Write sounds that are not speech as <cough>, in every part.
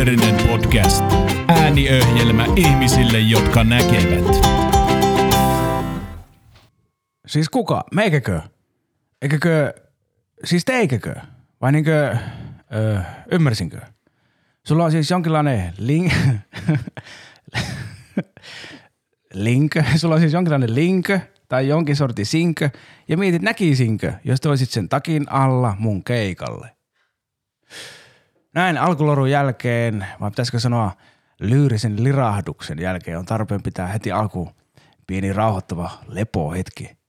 Westerinen podcast. Ääniöhjelmä ihmisille, jotka näkevät. Siis kuka? Meikäkö? Eikäkö, siis teikäkö? Vai niinkö, öö, ymmärsinkö? Sulla on siis jonkinlainen link, link, sulla on siis jonkinlainen link tai jonkin sorti sinkö ja mietit näkisinkö, jos toisit sen takin alla mun keikalle. Näin alkulorun jälkeen, vai pitäisikö sanoa lyyrisen lirahduksen jälkeen on tarpeen pitää heti alku pieni rauhoittava lepohetki.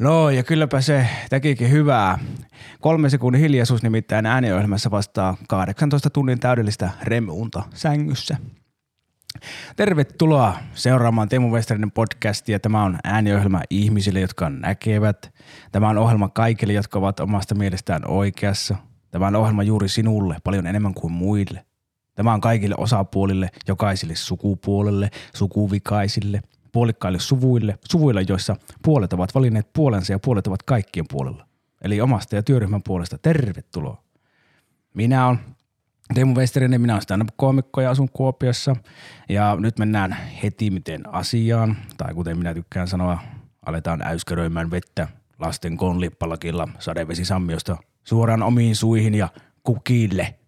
No ja kylläpä se tekikin hyvää. Kolme sekunnin hiljaisuus nimittäin ääniohjelmassa vastaa 18 tunnin täydellistä remunta sängyssä. Tervetuloa seuraamaan Teemu Westerinen podcastia. Tämä on ääniohjelma ihmisille, jotka näkevät. Tämä on ohjelma kaikille, jotka ovat omasta mielestään oikeassa. Tämä on ohjelma juuri sinulle, paljon enemmän kuin muille. Tämä on kaikille osapuolille, jokaiselle sukupuolelle, sukuvikaisille, puolikkaille suvuille, suvuille, joissa puolet ovat valinneet puolensa ja puolet ovat kaikkien puolella. Eli omasta ja työryhmän puolesta tervetuloa. Minä on Teemu Westerinen, minä olen stand-up-koomikko ja asun Kuopiossa. Ja nyt mennään heti miten asiaan, tai kuten minä tykkään sanoa, aletaan äyskäröimään vettä lasten konlippalakilla sadevesisammiosta suoraan omiin suihin ja kukille –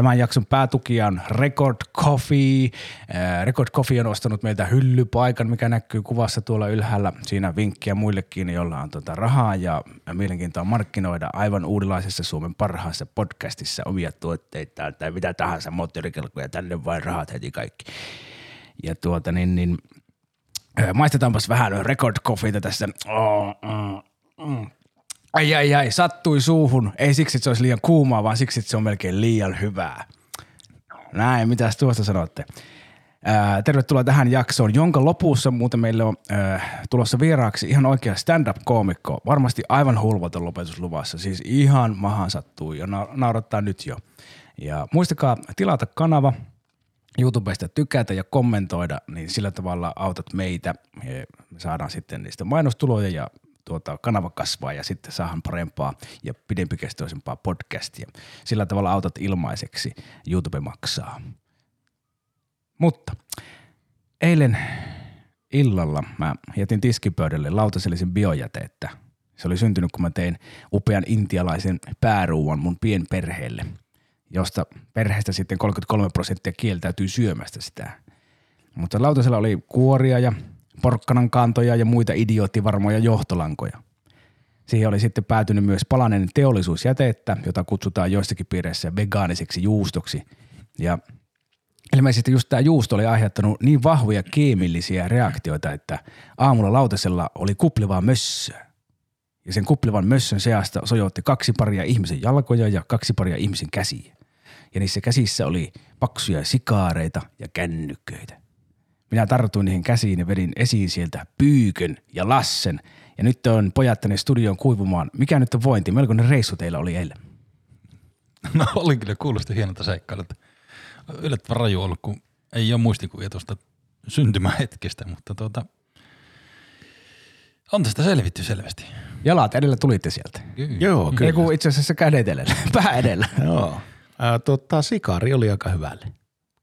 Tämän jakson päätukija on Record Coffee. Äh, Record Coffee on ostanut meiltä hyllypaikan, mikä näkyy kuvassa tuolla ylhäällä. Siinä vinkkiä muillekin, joilla on tuota rahaa ja mielenkiintoa markkinoida aivan uudenlaisessa Suomen parhaassa podcastissa omia tuotteitaan tai mitä tahansa, moottorikelkoja, tänne vain rahat heti kaikki. Ja tuota niin, niin äh, maistetaanpas vähän Record Coffeeta tässä. Oh, mm. Ai ai ai, sattui suuhun. Ei siksi, että se olisi liian kuumaa, vaan siksi, että se on melkein liian hyvää. Näin, mitäs tuosta sanotte? Ää, tervetuloa tähän jaksoon, jonka lopussa muuten meille on ää, tulossa vieraaksi ihan oikea stand-up-koomikko. Varmasti aivan hulvaton lopetusluvassa, siis ihan mahan sattuu ja na- naurattaa nyt jo. Ja muistakaa tilata kanava, YouTubesta tykätä ja kommentoida, niin sillä tavalla autat meitä. Me saadaan sitten niistä mainostuloja ja tuota, kanava kasvaa ja sitten saahan parempaa ja pidempikestoisempaa podcastia. Sillä tavalla autat ilmaiseksi, YouTube maksaa. Mutta eilen illalla mä jätin tiskipöydälle lautasellisen biojätettä. Se oli syntynyt, kun mä tein upean intialaisen pääruuan mun pienperheelle, josta perheestä sitten 33 prosenttia kieltäytyy syömästä sitä. Mutta lautasella oli kuoria ja porkkanan kantoja ja muita idioottivarmoja johtolankoja. Siihen oli sitten päätynyt myös palanen teollisuusjätettä, jota kutsutaan joissakin piireissä vegaaniseksi juustoksi. Ja ilmeisesti just tämä juusto oli aiheuttanut niin vahvoja keemillisiä reaktioita, että aamulla lautasella oli kuplivaa mössöä. Ja sen kuplivan mössön seasta sojoitti kaksi paria ihmisen jalkoja ja kaksi paria ihmisen käsiä. Ja niissä käsissä oli paksuja sikaareita ja kännyköitä. Minä tartuin niihin käsiin ja vedin esiin sieltä Pyykön ja Lassen. Ja nyt on pojat tänne studioon kuivumaan. Mikä nyt on vointi? Melkoinen reissu teillä oli eilen. <laughs> No oli kyllä kuulosti hienolta seikkailulta. Yllättävän raju ollut, kun ei ole muistikuvia tuosta syntymähetkestä, mutta tuota, on tästä selvitty selvästi. Jalat edellä tulitte sieltä. Kyllä. Joo, Ei kun itse asiassa kädet edellä, <laughs> pää edellä. Joo. Ää, tota, sikari oli aika hyvälle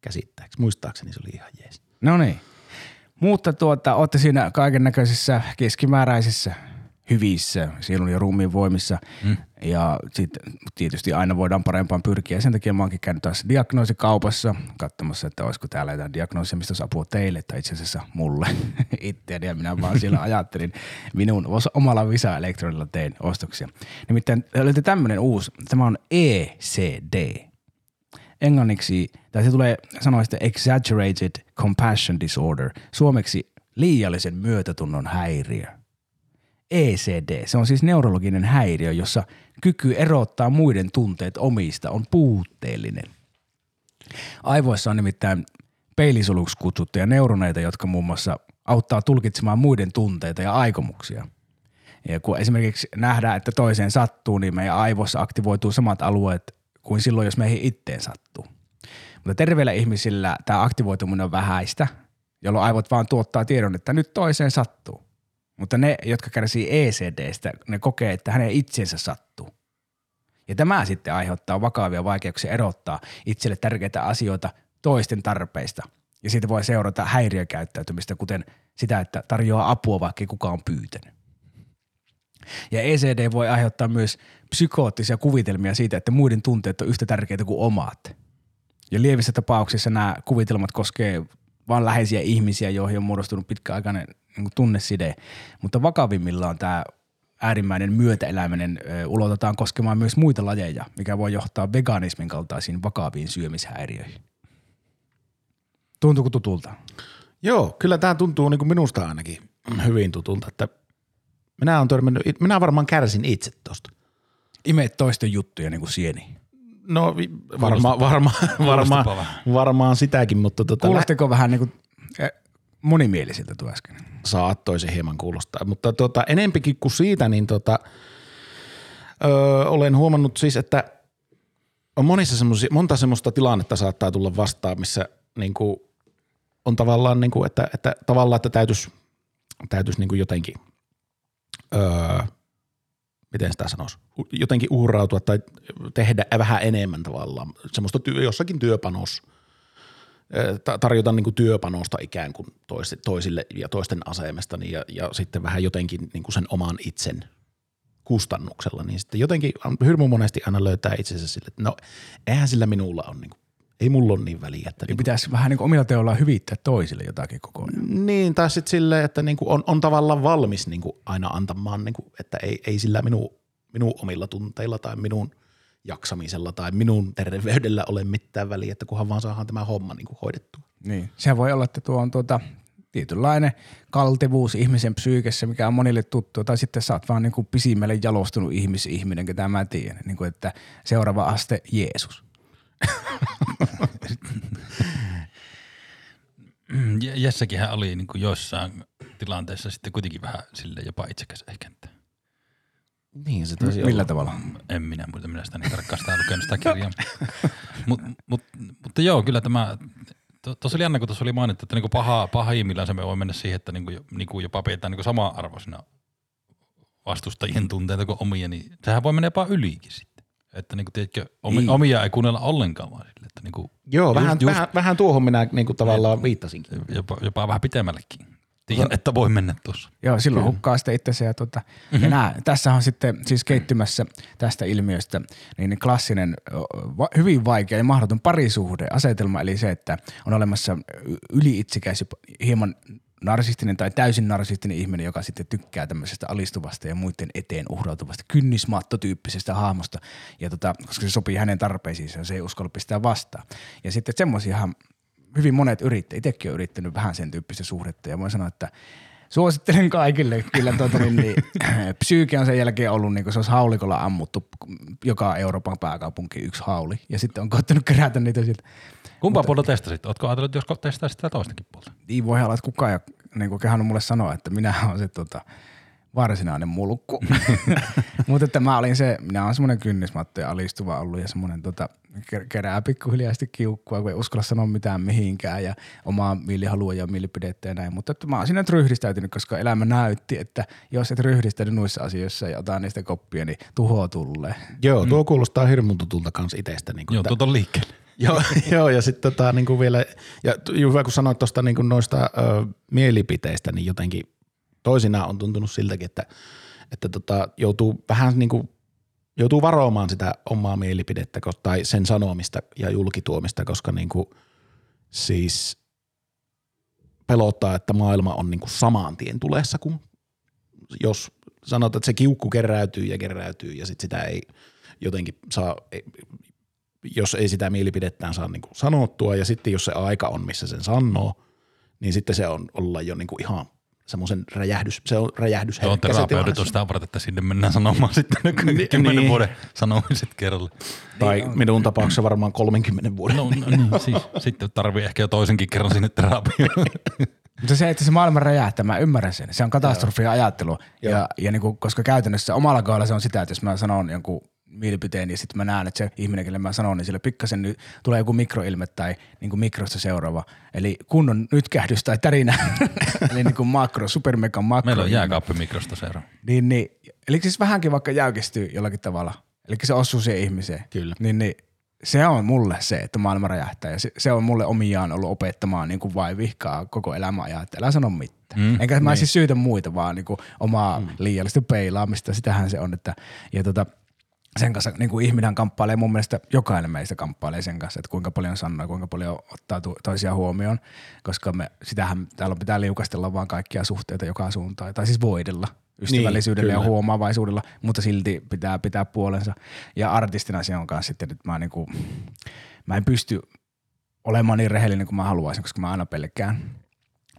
käsittääksi. Muistaakseni se oli ihan jees. No niin. Mutta tuota, olette siinä kaiken näköisissä keskimääräisissä hyvissä sielun ja ruumiin voimissa. Mm. Ja sitten tietysti aina voidaan parempaan pyrkiä. Sen takia mä oonkin käynyt taas diagnoosikaupassa katsomassa, että olisiko täällä jotain diagnoosia, mistä olisi apua teille tai itse asiassa mulle <laughs> itseäni. Ja minä vaan siellä ajattelin minun omalla Visa Elektronilla tein ostoksia. Nimittäin löytyi tämmöinen uusi, tämä on ECD englanniksi, tai se tulee sanoista exaggerated compassion disorder, suomeksi liiallisen myötätunnon häiriö. ECD, se on siis neurologinen häiriö, jossa kyky erottaa muiden tunteet omista on puutteellinen. Aivoissa on nimittäin peilisoluksi kutsuttuja neuroneita, jotka muun muassa auttaa tulkitsemaan muiden tunteita ja aikomuksia. Ja kun esimerkiksi nähdään, että toiseen sattuu, niin meidän aivoissa aktivoituu samat alueet kuin silloin, jos meihin itteen sattuu. Mutta terveillä ihmisillä tämä aktivoituminen on vähäistä, jolloin aivot vaan tuottaa tiedon, että nyt toiseen sattuu. Mutta ne, jotka kärsii ECDstä, ne kokee, että hänen itsensä sattuu. Ja tämä sitten aiheuttaa vakavia vaikeuksia erottaa itselle tärkeitä asioita toisten tarpeista. Ja siitä voi seurata häiriökäyttäytymistä, kuten sitä, että tarjoaa apua, vaikka kukaan on pyytänyt. Ja ECD voi aiheuttaa myös psykoottisia kuvitelmia siitä, että muiden tunteet on yhtä tärkeitä kuin omat. Ja lievissä tapauksissa nämä kuvitelmat koskee vain läheisiä ihmisiä, joihin on muodostunut pitkäaikainen niin tunneside. Mutta vakavimmillaan tämä äärimmäinen myötäeläminen ulotetaan koskemaan myös muita lajeja, mikä voi johtaa veganismin kaltaisiin vakaviin syömishäiriöihin. Tuntuuko tutulta? Joo, kyllä tämä tuntuu niin kuin minusta ainakin hyvin tutulta, että minä on törmännyt, minä varmaan kärsin itse tosta. Imeet toisten juttuja niin kuin sieni. No varmaan varma, varma, vähän. varmaan sitäkin, mutta tota, Kuulostiko vähän niin kuin eh, monimielisiltä tuo äsken? saattoi se hieman kuulostaa. Mutta tota, enempikin kuin siitä, niin tota, öö, olen huomannut siis, että on monissa semmosia, monta semmoista tilannetta saattaa tulla vastaan, missä niin kuin, on tavallaan, niin kuin, että, että, tavallaan, että täytyisi, täytyisi niin kuin jotenkin, öö, miten sitä sanoisi, jotenkin uhrautua tai tehdä vähän enemmän tavallaan, semmoista työ, jossakin työpanos, ö, ta- tarjota niin kuin työpanosta ikään kuin tois, toisille ja toisten asemesta niin ja, ja sitten vähän jotenkin niin kuin sen oman itsen kustannuksella, niin sitten jotenkin hirmu monesti aina löytää itsensä sille, että no eihän sillä minulla on, niin kuin, ei mulla ole niin väliä. Että Niin niin, pitäisi vähän niin omilla teollaan hyvittää toisille jotakin koko ajan. niin tai sitten silleen, että niin on, on tavallaan valmis niin aina antamaan, niin kuin, että ei, ei sillä minun, minun omilla tunteilla tai minun jaksamisella tai minun terveydellä ole mitään väliä, että kunhan vaan saadaan tämä homma niin kuin hoidettua. Niin. Sehän voi olla, että tuo on tuota, tietynlainen kaltevuus ihmisen psyykessä, mikä on monille tuttu, tai sitten sä oot vaan niin kuin pisimmälle jalostunut ihmisihminen, ketä mä tiedän, niin kuin, että seuraava aste Jeesus. <laughs> Mm, Je- Jessekinhän oli niin kuin joissain tilanteissa sitten kuitenkin vähän sille jopa itsekäs ehkä. Että Niin se tosi Millä tavalla? en minä muista minä sitä niin tarkkaan sitä lukenut sitä kirjaa. mut, mut, mutta joo, kyllä tämä, tuossa oli jännä, kun tuossa oli mainittu, että niinku paha, pahimmillaan se voi mennä siihen, että niinku, niinku jopa pidetään niinku sama-arvoisina vastustajien tunteita kuin omia, niin sehän voi mennä jopa ylikin sitten. Että niinku, tiedätkö, omi, Niin. omia ei kuunnella ollenkaan vaan sille, että niinku, Joo, vähän, just, just, vähän, vähän tuohon minä niin kuin tavallaan viittasinkin. jopa, jopa vähän pitemmällekin. Tiedän, että voi mennä tuossa. Joo, silloin hukkaa sitten itsensä. Ja, tuota, mm-hmm. ja nää, tässä on sitten siis keittymässä tästä ilmiöstä niin klassinen, va, hyvin vaikea ja mahdoton parisuhdeasetelma, eli se, että on olemassa y- yliitsikäs, jopa hieman narsistinen tai täysin narsistinen ihminen, joka sitten tykkää tämmöisestä alistuvasta ja muiden eteen uhrautuvasta kynnismattotyyppisestä hahmosta, ja tota, koska se sopii hänen tarpeisiinsa, se ei uskalla pistää vastaan. Ja sitten semmoisiahan hyvin monet yrittäjät, itsekin on yrittänyt vähän sen tyyppistä suhdetta, ja voin sanoa, että suosittelen kaikille. Kyllä tuota, niin, niin, <clears throat> psyyke on sen jälkeen ollut, niin kuin se olisi haulikolla ammuttu joka Euroopan pääkaupunki yksi hauli, ja sitten on koittanut kerätä niitä sieltä. Kumpaa puolta testasit? Ootko ajatellut, että jos testaisit sitä toistakin puolta? Niin voi olla, että kukaan ei ole niin kuin kehannut mulle sanoa, että minä olen se tota, varsinainen mulkku. <laughs> Mutta että mä olin se, minä olen semmoinen kynnismatto ja alistuva ollut ja semmoinen tota, ker- kerää pikkuhiljaa sitten kiukkua, kun ei uskalla sanoa mitään mihinkään ja omaa mielihalua ja mielipidettä ja näin. Mutta että mä oon siinä nyt ryhdistäytynyt, koska elämä näytti, että jos et ryhdistänyt noissa asioissa ja ota niistä koppia, niin tuho tulee. Joo, tuo kuulostaa hirmun tutulta kans itsestä. Niin Joo, tuota liikkeelle. <laughs> Joo, joo, ja sitten tota, niin kuin vielä, ja hyvä kun sanoit tuosta niin kuin noista ö, mielipiteistä, niin jotenkin toisinaan on tuntunut siltäkin, että, että tota, joutuu vähän niin kuin, joutuu varomaan sitä omaa mielipidettä tai sen sanomista ja julkituomista, koska niin kuin, siis pelottaa, että maailma on niin kuin samaan tien tulessa, kun jos sanotaan, että se kiukku keräytyy ja keräytyy ja sitten sitä ei jotenkin saa, jos ei sitä mielipidettään saa niin kuin sanottua ja sitten jos se aika on, missä sen sanoo, niin sitten se on olla jo niin kuin ihan semmoisen räjähdys, se on räjähdys. On terapeutit on sitä varten, että sinne mennään sanomaan <laughs> sitten ne Niin, kymmenen niin. vuoden sanomiset kerralla. Tai minun tapauksessa varmaan 30 vuoden. No, no niin, siis, sitten tarvii ehkä jo toisenkin kerran sinne terapiaan. <laughs> Mutta se, että se maailma räjähtää, mä ymmärrän sen. Se on katastrofia ajattelu. Ja, ja niin kuin, koska käytännössä omalla kohdalla se on sitä, että jos mä sanon jonkun mielipiteen ja sitten mä näen, että se ihminen, kelle mä sanon, niin sille pikkasen nyt tulee joku mikroilme tai niin kuin mikrosta seuraava. Eli kunnon nytkähdys tai tärinä. <laughs> Eli niin kuin makro, supermega makro. Meillä on jääkaappimikrosta seuraava. Niin, niin, eli siis vähänkin vaikka jäykistyy jollakin tavalla. eli se osuu siihen ihmiseen. Kyllä. Niin, niin se on mulle se, että maailma räjähtää ja se, se on mulle omiaan ollut opettamaan niin kuin vai vihkaa koko elämä ajaa, että älä sano mitään. Mm, Enkä mä siis syytä muita, vaan niin kuin omaa mm. liiallista peilaamista, sitähän se on. Että, ja tota, sen kanssa niin kuin ihminen kamppailee, mun mielestä jokainen meistä kamppailee sen kanssa, että kuinka paljon sanoo kuinka paljon ottaa tu- toisia huomioon, koska me, sitähän täällä pitää liukastella vaan kaikkia suhteita joka suuntaan, tai siis voidella ystävällisyydellä Niin, ja huomaavaisuudella, mutta silti pitää pitää puolensa. Ja artistina se on kanssa sitten, että mä, niinku, mä en pysty olemaan niin rehellinen kuin mä haluaisin, koska mä aina pelkään.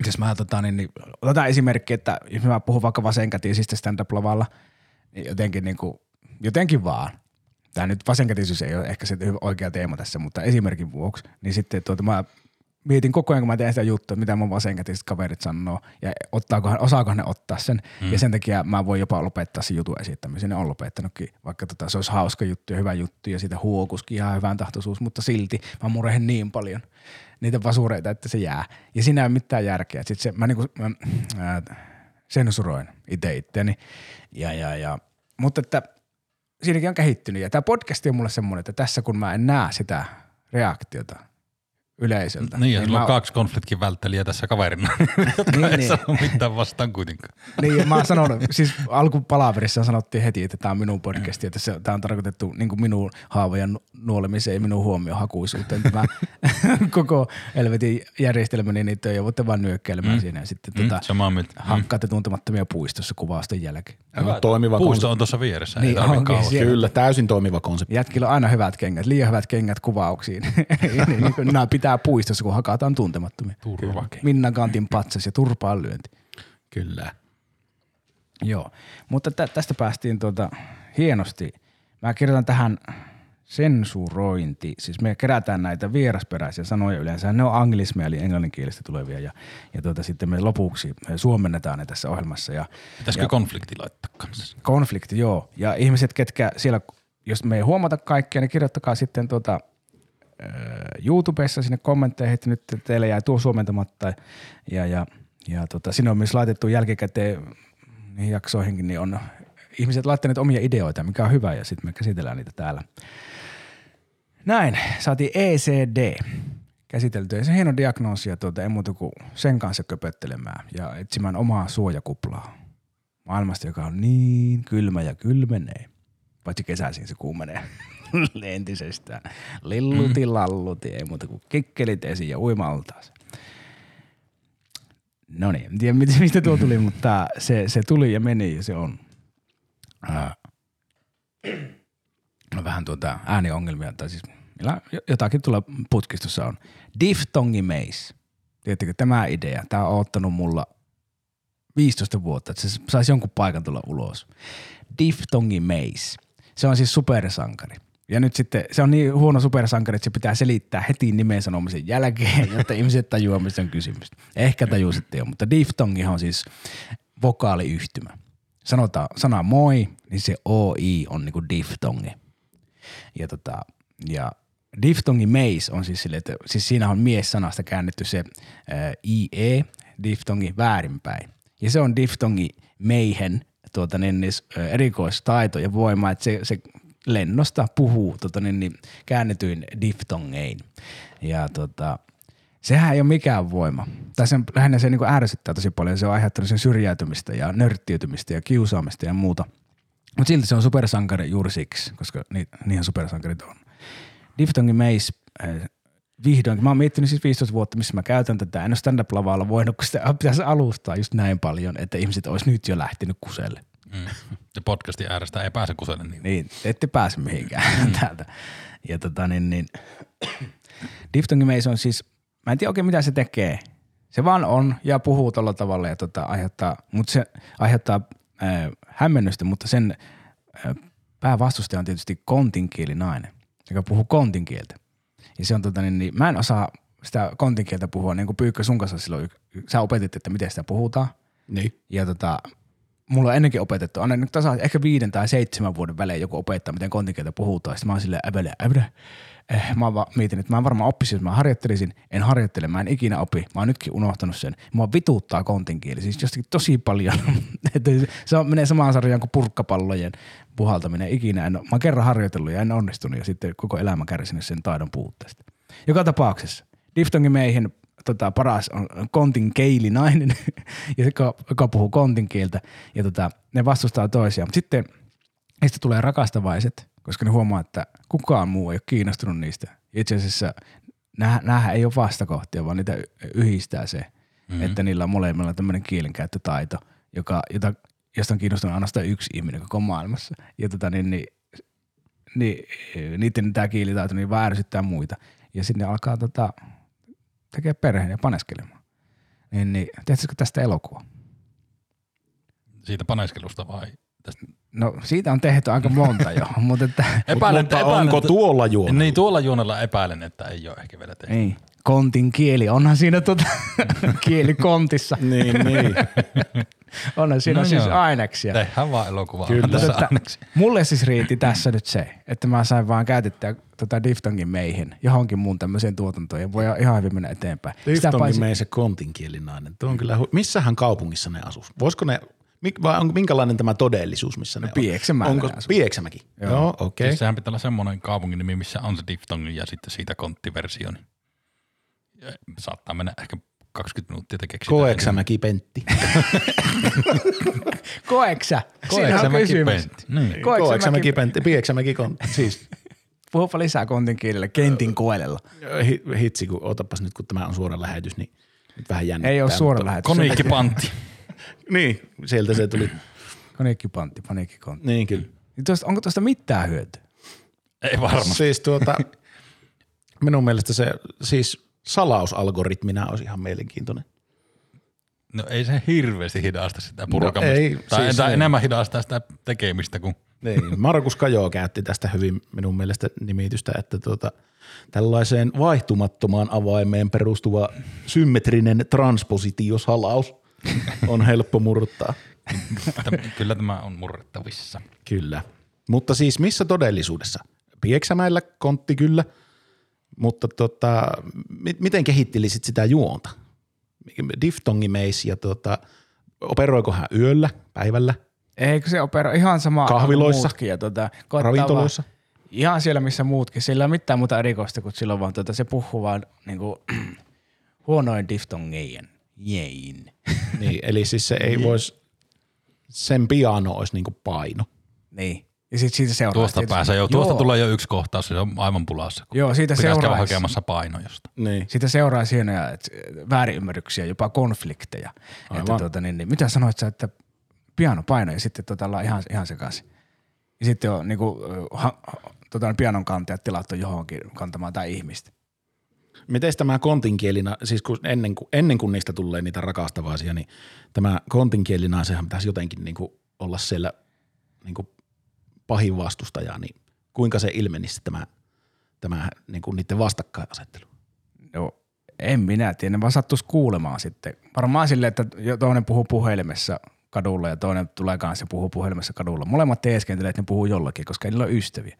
Jos mä tota, niin, niin, otetaan esimerkki, että jos mä puhun vaikka vasenkätisistä stand-up-lavalla, niin jotenkin, niin kuin, jotenkin vaan. Tämä nyt vasenkätisyys ei ole ehkä se oikea teema tässä, mutta esimerkin vuoksi, niin sitten tuota, mä mietin koko ajan, kun mä teen sitä juttua, mitä mun vasenkätiset kaverit sanoo, ja ottaakohan, osaakohan ne ottaa sen, mm. ja sen takia mä voin jopa lopettaa sen jutun esittämisen, ne on lopettanutkin, vaikka tota, se olisi hauska juttu ja hyvä juttu, ja siitä huokuskin ihan hyvän tahtoisuus, mutta silti mä murehen niin paljon niitä vasureita, että se jää. Ja siinä ei ole mitään järkeä. Sitten se, mä, niinku, mä ää, sensuroin itse itteeni, ja, ja, ja, mutta että siinäkin on kehittynyt. Ja tämä podcast on mulle semmoinen, että tässä kun mä en näe sitä reaktiota yleisöltä. Niin, ja sulla mä, on kaksi konfliktin välttelijää tässä kaverina, <laughs> jotka Niin, niin, ei niin. sano mitään vastaan kuitenkaan. Niin, ja mä oon sanonut, <laughs> siis alkupalaverissa sanottiin heti, että tämä on minun podcasti, että se, tämä on tarkoitettu niin kuin minun haavojen nu- nuolemiseen ja minun huomiohakuisuuteen. Tämä <laughs> koko helvetin järjestelmä, niin niitä ei voitte vaan nyökkäilemään mm. siinä ja sitten Mm, tota, samaa mieltä. Mm. hakkaatte tuntemattomia puistossa kuvausten jälkeen. No, toimiva konsepti. on tuossa vieressä, Niin ei onkin, siellä- Kyllä, täysin toimiva konsepti. Jätkillä on aina hyvät kengät, liian hyvät kengät kuvauksiin. niin, niin, nämä pitää puistossa, kun hakataan tuntemattomia. Turva. Minna Kantin patsas ja turpaan lyönti. Kyllä. Joo, mutta tä- tästä päästiin tuota hienosti. Mä kirjoitan tähän sensurointi. Siis me kerätään näitä vierasperäisiä sanoja yleensä. Ne on anglismeja eli englanninkielistä tulevia ja, ja tuota, sitten me lopuksi me suomennetaan ne tässä ohjelmassa. Ja, Pitäisikö ja konflikti laittaa kanssa? konflikti, joo. Ja ihmiset, ketkä siellä, jos me ei huomata kaikkia, niin kirjoittakaa sitten tuota, YouTubessa sinne kommentteihin, että nyt teille jäi tuo suomentamatta. Ja, ja, ja tota, sinne on myös laitettu jälkikäteen jaksoihinkin, niin on ihmiset laittaneet omia ideoita, mikä on hyvä, ja sitten me käsitellään niitä täällä. Näin, saatiin ECD käsiteltyä. Se hieno diagnoosi ja tuota, ei muuta kuin sen kanssa köpöttelemään ja etsimään omaa suojakuplaa maailmasta, joka on niin kylmä ja kylmenee. Paitsi kesäisin se kuumenee <laughs> entisestään. Lilluti lalluti, ei muuta kuin kikkelit esiin ja uimaltaas. No niin, en tiedä <laughs> mistä- tuo tuli, <laughs> mutta se, se tuli ja meni ja se on. Ää, no vähän tuota ääniongelmia, tai siis jotakin tuolla putkistossa on. Diftongi Maze. Tiedättekö, tämä idea, tämä on ottanut mulla 15 vuotta, että se saisi jonkun paikan tulla ulos. Diftongi Maze. Se on siis supersankari. Ja nyt sitten se on niin huono supersankari, että se pitää selittää heti nimen sanomisen jälkeen, <laughs> jotta ihmiset tajuaa, mistä on kysymys. Ehkä tajusitte jo, mutta diftongi on siis vokaaliyhtymä. Sanotaan sana moi, niin se OI on niinku diftongi. Ja, tota, ja diftongi meis on siis silleen, että siis siinä on mies-sanasta käännetty se ää, IE, diftongi väärinpäin. Ja se on diftongi meihen tuota, niin, niin, erikoistaito ja voima, että se, se lennosta puhuu tota, niin, niin, käännetyin diftongein. Ja tota, sehän ei ole mikään voima. Tai sen, lähinnä se niin kuin ärsyttää tosi paljon. Se on aiheuttanut sen syrjäytymistä ja nörttiytymistä ja kiusaamista ja muuta. Mutta silti se on supersankari juuri siksi, koska ni, niinhän supersankarit on. Diphthongi Mace äh, vihdoinkin. Mä oon miettinyt siis 15 vuotta, missä mä käytän tätä. En ole stand-up-lavalla voinut, kun sitä pitäisi alustaa just näin paljon, että ihmiset olisi nyt jo lähtenyt kuselle. Mm. Ja podcastin äärestä ei pääse kuselle niin. Niin, te ette pääse mihinkään <laughs> täältä. Ja tota niin, niin <clears throat> Diphthongi Mace on siis, mä en tiedä oikein mitä se tekee. Se vaan on ja puhuu tuolla tavalla ja tota, aiheuttaa, mutta se aiheuttaa äh, hämmennystä, mutta sen äh, päävastustaja on tietysti kontinkielinainen, joka puhuu kontinkieltä. Ja se on tota niin, niin mä en osaa sitä kontinkieltä puhua, niin kuin Pyykkö sun kanssa silloin, sä opetit, että miten sitä puhutaan. Niin. Ja tota, mulla on ennenkin opetettu, aina nyt tasa, ehkä viiden tai seitsemän vuoden välein joku opettaa, miten kontinkieltä puhutaan. Sitten mä oon silleen, äbele, äbele. Eh, mä oon vaan mietin, että mä en varmaan oppisin, jos mä harjoittelisin. En harjoittele, mä en ikinä opi. Mä oon nytkin unohtanut sen. Mua vituuttaa kontinkieli, siis jostakin tosi paljon. <laughs> Se on, menee samaan sarjaan kuin purkkapallojen puhaltaminen. Ikinä en. Mä oon kerran harjoitellut ja en onnistunut ja sitten koko elämä kärsinyt sen taidon puutteesta. Joka tapauksessa, diftongin meihin tota, paras on kontin keilinainen, <laughs> joka, joka puhuu kontin kieltä, ja tota, ne vastustaa toisiaan. Mutta sitten niistä tulee rakastavaiset, koska ne huomaa, että kukaan muu ei ole kiinnostunut niistä. Itse asiassa nämä ei ole vastakohtia, vaan niitä yhdistää se, mm-hmm. että niillä on molemmilla tämmöinen kielenkäyttötaito, joka, jota, josta on kiinnostunut ainoastaan yksi ihminen koko maailmassa. Ja tota, niin, niin, niin, niiden tämä kielitaito niin vääristyttää muita. Ja sitten ne alkaa tota, tekee perheen ja paneskelemaan. Niin, niin tehtäisikö tästä elokuva? Siitä paneskelusta vai tästä? No siitä on tehty aika monta jo, <laughs> mutta että... epäilen, mutta epäilen, onko että- tuolla juonella? Niin tuolla juonella epäilen, että ei ole ehkä vielä tehty. Niin, kontin kieli, onhan siinä tota, <laughs> kieli kontissa. Niin, niin. <laughs> Onhan siinä No siis joo. aineksia. Tehdään vaan elokuvaa. Kyllä. Tässä anneksi. mulle siis riitti tässä nyt se, että mä sain vaan käytettyä tota diftongin meihin johonkin muun tämmöiseen tuotantoon ja voi ihan hyvin mennä eteenpäin. Sitä Liftonkin paitsi- mei se kontinkielinainen. Tuo on kyllä, hu- missähän kaupungissa ne asus? Voisiko ne, mik- vai onko minkälainen tämä todellisuus, missä ne on? Pieksämäellä Onko ne asuu. Pieksämäki? Joo, Joo okei. Okay. Siis sehän pitää olla semmoinen kaupungin nimi, missä on se diftong ja sitten siitä konttiversio. Niin- Ja Saattaa mennä ehkä 20 minuuttia, että keksitään. Koeksämäki Pentti. <laughs> Koeksä? Kysymys. Pentti. Niin. Koeksämäki Pentti, Pieksämäki Kontti. Siis <laughs> Puhupa lisää kontin kielellä, kentin koelella. hi- hitsi, kun otapas nyt, kun tämä on suora lähetys, niin nyt vähän jännittää. Ei ole suora lähetys. Koniikki Pantti. <laughs> Niin, sieltä se tuli. Koniikkipantti, paniikkikontti. Niin kyllä. Niin tuosta, onko tuosta mitään hyötyä? Ei varmasti. Siis tuota, minun mielestä se siis salausalgoritmina olisi ihan mielenkiintoinen. No ei se hirveästi hidasta sitä purkamista. ei, tai siis tai ei. enemmän hidastaa sitä tekemistä kuin Niin, Markus Kajo käytti tästä hyvin minun mielestä nimitystä, että tuota, tällaiseen vaihtumattomaan avaimeen perustuva symmetrinen transpositiosalaus on helppo murtaa. Kyllä tämä on murrettavissa. Kyllä. Mutta siis missä todellisuudessa? Pieksämäellä kontti kyllä, mutta tota, mi- miten kehittelisit sitä juonta? Diftongimeis ja tota, operoiko hän yöllä, päivällä, Eikö se opera ihan sama kuin Kahviloissa? muutkin ja koittaa ravintoloissa? Vaan, ihan siellä missä muutkin. Sillä ei ole mitään muuta erikoista kuin silloin vaan tuota, se puhuu vaan niinku, <clears throat> huonoin diftongeien. Jein. Niin, eli siis se ei voisi, sen piano olisi niinku paino. Niin. Ja sitten siitä seuraa. Tuosta tietysti- pääsee jo, tuosta Joo. tulee jo yksi kohtaus, se on aivan pulassa. kun Joo, siitä seuraa. hakemassa painojosta. Niin. Siitä seuraa hienoja et, väärinymmärryksiä, jopa konflikteja. Että, Aivan. tuota, niin, niin, mitä sanoit sä, että piano paino ja sitten tota, ollaan ihan, ihan sekaisin. Ja sitten on niinku, ha, ha, tota, pianon kantajat tilattu johonkin kantamaan tai ihmistä. Miten tämä kontinkielina, siis kun ennen, kuin, ennen kuin niistä tulee niitä rakastavaisia, niin tämä kontinkielina, sehän pitäisi jotenkin niin kuin olla siellä niin kuin pahin vastustaja, niin kuinka se ilmenisi tämä, tämä niin kuin niiden vastakkainasettelu? No, en minä tiedä, vaan sattuisi kuulemaan sitten. Varmaan silleen, että toinen puhuu puhelimessa kadulla ja toinen tulee kanssa ja puhuu puhelimessa kadulla. Molemmat teeskentelee, että ne puhuu jollakin, koska niillä ole ystäviä.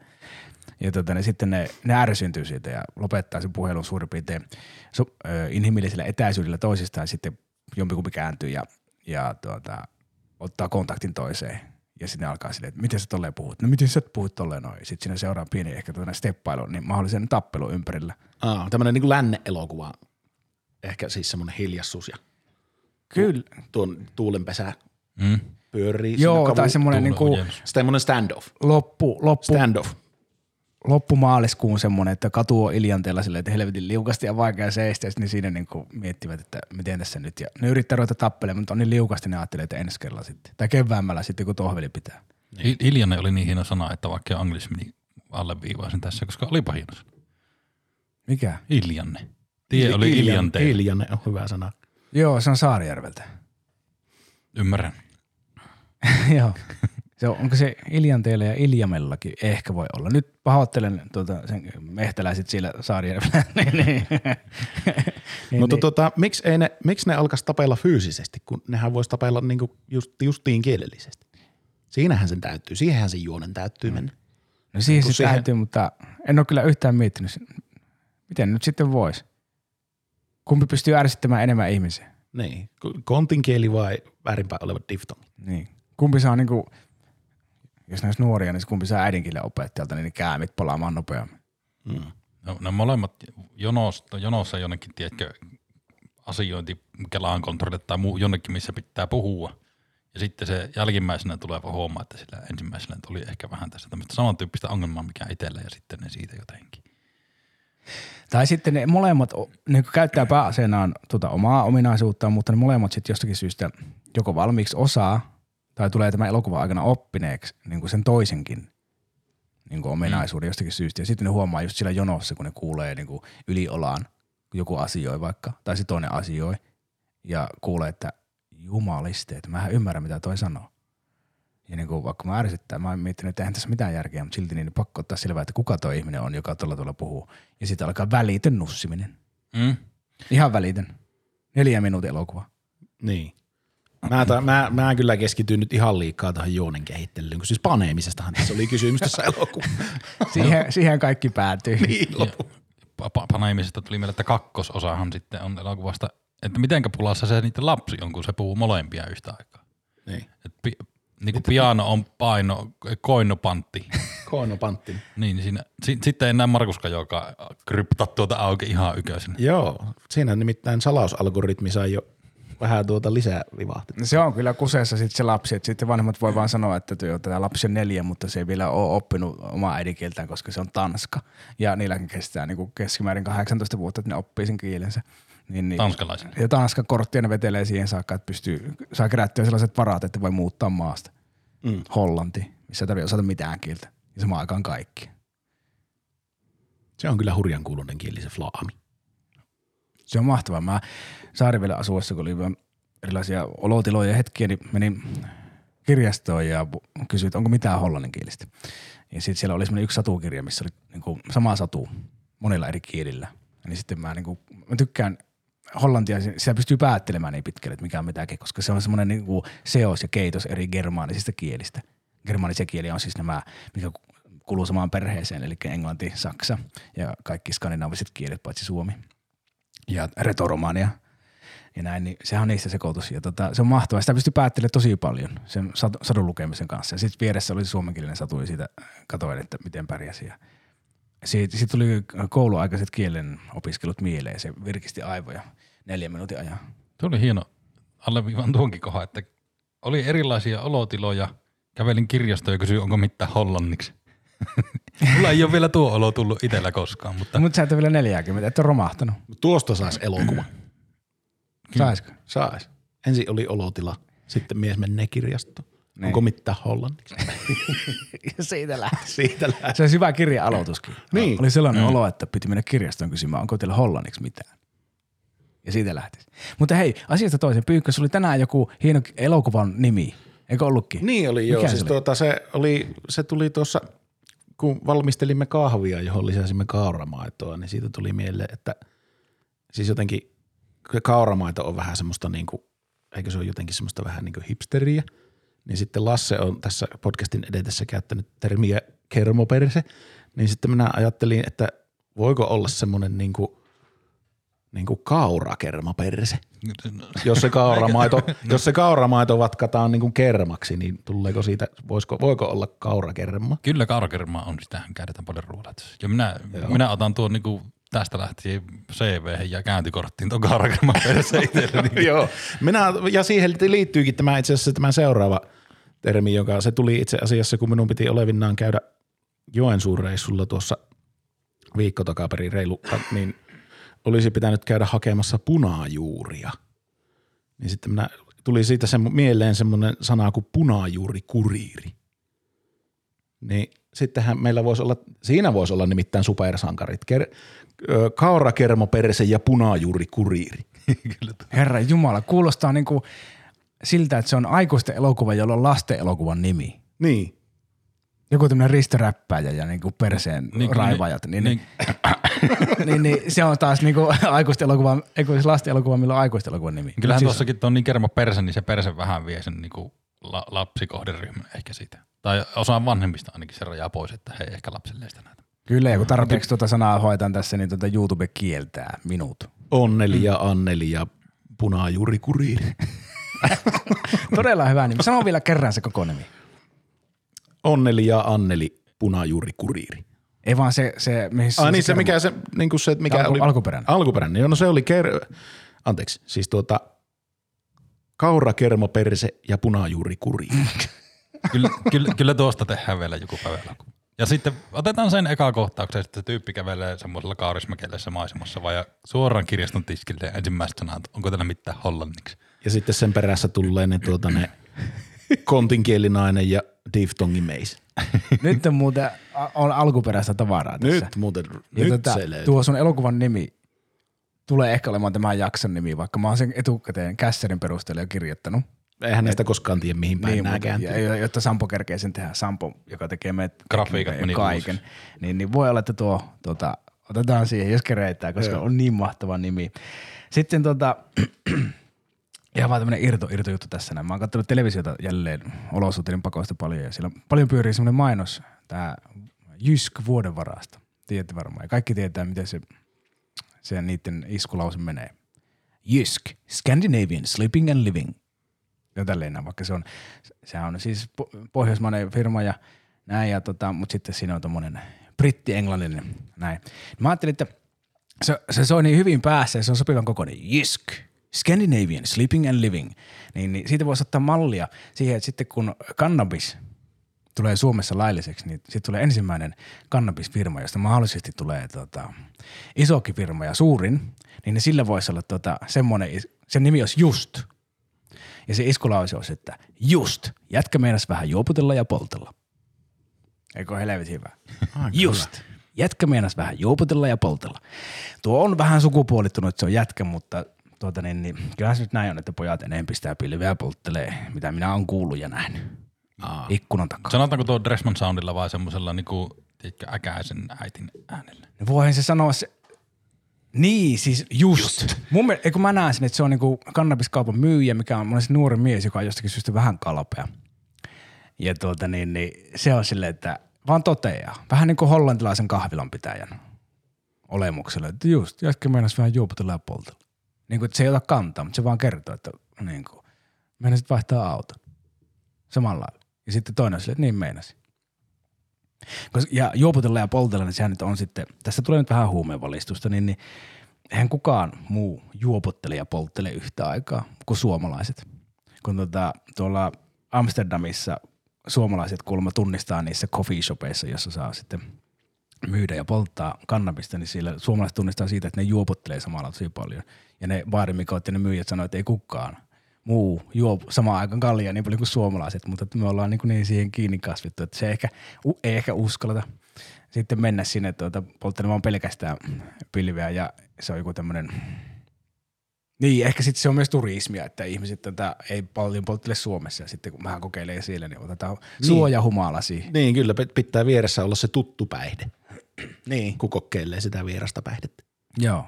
Ja tota, ne, sitten ne, ne ärsyntyy siitä ja lopettaa sen puhelun suurin piirtein so, ö, inhimillisellä etäisyydellä toisistaan. Sitten jompikumpi kääntyy ja, ja tuota, ottaa kontaktin toiseen. Ja sitten alkaa silleen, että miten sä tolleen puhut? No miten sä puhut tolleen noin? Sitten siinä seuraa pieni ehkä tuonne steppailu, niin mahdollisen tappelu ympärillä. Aa, tämmöinen niin kuin länne-elokuva, ehkä siis semmoinen hiljaisuus ja Kyllä, tuon tuulenpesä Mm. pyörii. Joo, tai semmoinen niinku. Semmoinen standoff. loppu, loppu, Standoff. Loppumaaliskuun semmoinen, että katu on iljanteella silleen, että helvetin liukasti ja vaikea seistä, ja ne siinä niinku miettivät, että miten tässä nyt. Ja ne yrittää ruveta tappelemaan, mutta on niin liukasti, ne ajattelee, että ensi kerralla sitten. Tai keväämällä sitten, kun tohveli pitää. Hi- Hiljainen oli niin hieno sana, että vaikka anglismi niin alleviivaisin tässä, koska olipa hieno sana. Mikä? Iljanne. Tie oli Iljanteen. Hiljanen on hyvä sana. Joo, se on Saarijärveltä. Ymmärrän. <laughs> Joo. Se on, onko se Iljanteella ja Iljamellakin? Ehkä voi olla. Nyt pahoittelen tuota, sen mehtäläiset siellä Saarijärvellä. <laughs> niin, niin. niin, <laughs> Mutta niin. tota, miksi, ei ne, miksi ne alkaisi tapella fyysisesti, kun nehän voisi tapella niinku just, justiin kielellisesti? Siinähän sen täytyy, siihenhän sen juonen täytyy mennä. No siihen kun se siihen- täytyy, mutta en ole kyllä yhtään miettinyt. Miten nyt sitten voisi? Kumpi pystyy ärsyttämään enemmän ihmisiä? Niin, Ko- kontin kieli vai väärinpäin oleva diftongi? Niin. Kumpi saa niinku, jos ne olisi nuoria, niin kumpi saa äidinkielen opettajalta, niin ne käämit palaamaan nopeammin. Mm. No, ne molemmat jonossa, jonossa jonnekin, tiedätkö, asiointi Kelaan kontrolli tai muu, jonnekin, missä pitää puhua. Ja sitten se jälkimmäisenä tulee huomaa, että sillä ensimmäisenä tuli ehkä vähän tässä tämmöistä samantyyppistä ongelmaa, mikä itsellä ja sitten ne siitä jotenkin. Tai sitten ne molemmat niin käyttää pääaseenaan tuota omaa ominaisuuttaan, mutta ne molemmat sitten jostakin syystä joko valmiiksi osaa tai tulee tämän elokuvan aikana oppineeksi niin kuin sen toisenkin niin kuin ominaisuuden jostakin syystä. Ja sitten ne huomaa just siellä jonossa, kun ne kuulee niin kuin yliolaan, kun joku asioi vaikka, tai se toinen asioi, ja kuulee, että jumalisteet, mä en ymmärrä mitä toi sanoo. Ja niin kuin, vaikka mä ärsyttää, mä oon miettinyt, että eihän tässä mitään järkeä, mutta silti niin pakko ottaa selvää, että kuka toi ihminen on, joka tuolla tuolla puhuu. Ja sitten alkaa välitön nussiminen. Mm. Ihan välitön. Neljä minuutin elokuva. Niin. Mä, ta, mä, mä kyllä keskityn nyt ihan liikaa tähän juonen kehittelyyn, kun siis paneemisestahan tässä oli kysymys tässä elokuvassa. <laughs> Siihen, siihen kaikki päätyy. <laughs> niin, lopu. Pa- pa- panemisesta tuli mieleen, että kakkososahan sitten on elokuvasta, että mitenkä pulassa se niiden lapsi on, kun se puhuu molempia yhtä aikaa. Niin. Et pi- niin kuin piano on paino, koinopantti. <laughs> Koinopantti. niin, niin siinä, si- sitten ei näe Markuska, joka kryptaa tuota auki ihan yköisenä. Joo, siinä nimittäin salausalgoritmi sai jo vähän tuota lisää vivahtetta. Se on kyllä kuseessa sitten se lapsi, että sitten vanhemmat voi vaan sanoa, että työ, tämä lapsi on neljä, mutta se ei vielä ole oppinut omaa äidinkieltään, koska se on tanska. Ja niilläkin kestää niin kuin keskimäärin 18 vuotta, että ne oppii sen kielensä. Niin, niin. Tanskalaisen. Ja Tanskan korttia ne vetelee siihen saakka, että pystyy, saa kerättyä sellaiset varat, että voi muuttaa maasta. Mm. Hollanti, missä ei tarvitse osata mitään kieltä. Ja samaan aikaan kaikki. Se on kyllä hurjan kuulunen kieli se flaami. Se on mahtavaa. Mä Saarivelen asuessa, kun oli erilaisia olotiloja ja hetkiä, niin menin kirjastoon ja kysyin, että onko mitään hollanninkielistä. Ja sitten siellä oli semmoinen yksi satukirja, missä oli niinku sama satu monilla eri kielillä. Niin sitten mä, niinku, mä tykkään hollantia, siellä pystyy päättelemään niin pitkälle, että mikä on mitäkin, koska se on semmoinen niinku seos ja keitos eri germaanisista kielistä. Germaanisia kieliä on siis nämä, mikä kuuluu samaan perheeseen, eli englanti, saksa ja kaikki skandinaaviset kielet, paitsi suomi ja retoromania ja näin, niin sehän on niistä sekoitus. Ja tota, se on mahtavaa. Sitä pystyy päättelemään tosi paljon sen sadun lukemisen kanssa. Ja sitten vieressä oli suomenkielinen satu ja siitä katoin, että miten pärjäsi. Ja siitä, siitä tuli kouluaikaiset kielen opiskelut mieleen. Se virkisti aivoja neljän minuutin ajan. Tuo oli hieno alleviivan tuonkin kohan, että oli erilaisia olotiloja. Kävelin kirjastoon ja kysyin, onko mitään hollanniksi. <laughs> Mulla ei ole vielä tuo olo tullut itsellä koskaan, mutta Mutta sä et ole vielä 40, et ole romahtanut. Tuosta saisi elokuva. Saisiko? Sais. Ensin oli olotila, sitten mies menee kirjastoon. Niin. Onko mitään hollanniksi? <laughs> Siitä lähti. Siitä lähtee. Se olisi hyvä kirja aloituskin. Niin. Oli sellainen olo, että piti mennä kirjastoon kysymään, onko teillä hollanniksi mitään. Ja siitä lähtisi. Mutta hei, asiasta toisen. Pyykkö, sulla oli tänään joku hieno elokuvan nimi. Eikö ollutkin? Niin oli, joo. Mikä Siis se oli? tuota, se, oli, se tuli tuossa, kun valmistelimme kahvia, johon lisäsimme kauramaitoa, niin siitä tuli mieleen, että siis jotenkin kun kauramaito on vähän semmoista niin kuin, eikö se ole jotenkin semmoista vähän niin kuin hipsteriä, niin sitten Lasse on tässä podcastin edetessä käyttänyt termiä kermoperse, niin sitten minä ajattelin, että voiko olla semmoinen niin kuin, niin kuin kaurakermaperse. Jos se kauramaito, jos se kauramaito vatkataan niin kuin kermaksi, niin tuleeko siitä, voisiko, voiko olla kaurakerma? kyllä kaurakermaa on, sitähän käytetään paljon ruoalaitossa. Ja minä, minä otan tuon niinku tästä lähtien CV ja käyntikorttiin tuon kaurakerman perässä <laughs> itselleni. Joo. Minä, ja siihen liittyykin tämä itse asiassa tämä seuraava termi, joka se tuli itse asiassa, kun minun piti olevinnaan käydä Joensuun reissulla tuossa viikko takaperin reilu, niin olisi pitänyt käydä hakemassa punajuuria. Niin sitten minä, tuli siitä se, mieleen semmoinen sana kuin punajuurikuriiri. Niin sittenhän meillä voisi olla, siinä voisi olla nimittäin supersankarit. Kaurakermoperse ja punajuurikuriiri. <laughs> Herra Jumala, kuulostaa niinku siltä, että se on aikuisten elokuva, jolla on lasten elokuvan nimi. Niin. Joku tämmöinen ristoräppäjä ja niinku perseen Niin, niin, raivajat. Niin, niin, niin, <coughs> niin, niin, se on taas niinku aikuisten elokuva, eikö siis lasten elokuva, millä on aikuisten elokuvan nimi. kyllähän Siis- tuossakin on niin kerma perse, niin se perse vähän vie sen niinku la, lapsikohderyhmän ehkä siitä. Tai osaan vanhemmista ainakin se rajaa pois, että he ei ehkä lapsille sitä näitä. Kyllä, ja kun tarpeeksi tuota sanaa hoitan tässä, niin tuota YouTube kieltää minut. Onneli ja Anneli ja punajuuri kuriiri. <laughs> Todella hyvä nimi. Sano vielä kerran se koko nimi. Onneli ja Anneli punajuuri kuriiri. Ei vaan se, se missä Ai niin se, mikä se, niin kuin se, mikä Alku- oli. alkuperäinen. Alkuperäinen, joo, no se oli ker... Anteeksi, siis tuota, kaura, kermo, perse ja punajuuri kuriiri. <laughs> Kyllä, kyllä, kyllä tuosta tehdään vielä joku päivä. Ja sitten otetaan sen eka kohtauksen, että se tyyppi kävelee semmoisella kaurismäkeläisessä maisemassa vai suoraan kirjaston tiskille ja ensimmäiset sanat, onko täällä mitään hollanniksi. Ja sitten sen perässä tulee ne, tuota, ne kontinkielinainen ja diftongin meis. <laughs> Nyt on muuten on alkuperäistä tavaraa tässä. Nyt muuten, Ja nyt tota, se löytyy. tuo sun elokuvan nimi tulee ehkä olemaan tämän jakson nimi, vaikka mä oon sen etukäteen kässärin perusteella jo kirjoittanut. Eihän näistä koskaan tiedä, mihin päin niin, nämä kääntyy. ja, jotta Sampo kerkee sen tehdä, Sampo, joka tekee meidät Grafiikat ja kaiken, niin, niin, voi olla, että tuo, tuota, otetaan siihen, jos kereittää, koska Joo. on niin mahtava nimi. Sitten tota, <clears throat> ihan vaan tämmöinen irto, irto juttu tässä näin. Mä oon katsonut televisiota jälleen olosuhteiden pakoista paljon ja siellä paljon pyörii semmoinen mainos, tää Jysk vuodenvarasta. Tiedätte varmaan. Ja kaikki tietää, miten se, se niiden iskulause menee. Jysk, Scandinavian Sleeping and Living. Näin, vaikka se on, se on siis po- pohjoismainen firma ja näin, ja tota, mutta sitten siinä on tommonen britti-englanninen näin. Mä ajattelin, että se, se soi niin hyvin päässä ja se on sopivan kokoinen. Jysk, Scandinavian Sleeping and Living. Niin, niin siitä voisi ottaa mallia siihen, että sitten kun cannabis tulee Suomessa lailliseksi, niin sitten tulee ensimmäinen kannabisfirma, josta mahdollisesti tulee tota, isokin firma ja suurin, niin sillä voisi olla tota, semmoinen, sen nimi olisi Just. Ja se iskulause olisi, että just, jätkä meinas vähän juoputella ja poltella. Eikö helvetin hyvä? just, jätkä meinas vähän juoputella ja poltella. Tuo on vähän sukupuolittunut, että se on jätkä, mutta tuota niin, niin kyllähän se nyt näin on, että pojat enemmän pistää pilveä ja polttelee, mitä minä olen kuullut ja nähnyt. Aa. Ikkunan takaa. Sanotaanko tuo Dressman Soundilla vai semmoisella niinku, tiedätkö, äkäisen äitin äänellä? No voihan se sanoa se, niin siis just. just. Mun mielestä, eikö mä näen sen, että se on niinku kannabiskaupan myyjä, mikä on monesti nuori mies, joka on jostakin syystä vähän kalpea. Ja tuota niin, niin se on silleen, että vaan toteaa. Vähän niin kuin hollantilaisen kahvilan pitäjän olemuksella, että just, jätkä meinas vähän juoputella ja poltella. Niin kuin, että se ei ota kantaa, mutta se vaan kertoo, että niin kuin, meinasit vaihtaa auton. Samalla lailla. Ja sitten toinen on silleen, että niin meinasi. Ja juoputella ja poltella, niin sehän nyt on sitten, tässä tulee nyt vähän huumeenvalistusta, niin, niin eihän kukaan muu juopottele ja polttele yhtä aikaa kuin suomalaiset. Kun tota, tuolla Amsterdamissa suomalaiset kuulemma tunnistaa niissä coffee shopeissa, jossa saa sitten myydä ja polttaa kannabista, niin siellä suomalaiset tunnistaa siitä, että ne juopottelee samalla tosi paljon. Ja ne baarimikot ja ne myyjät sanoo, että ei kukaan muu juo samaan aikaan kaljaa niin paljon kuin suomalaiset, mutta me ollaan niin, niin siihen kiinni kasvettu, että se ehkä, ei ehkä uskalleta sitten mennä sinne tuota, polttelemaan pelkästään pilveä ja se on joku tämmöinen niin, ehkä sitten se on myös turismia, että ihmiset tätä ei paljon polttele Suomessa ja sitten kun vähän kokeilee siellä, niin otetaan niin. suojahumala siihen. Niin, kyllä pit- pitää vieressä olla se tuttu päihde, Niin. kun kokeilee sitä vierasta päihdettä. Joo,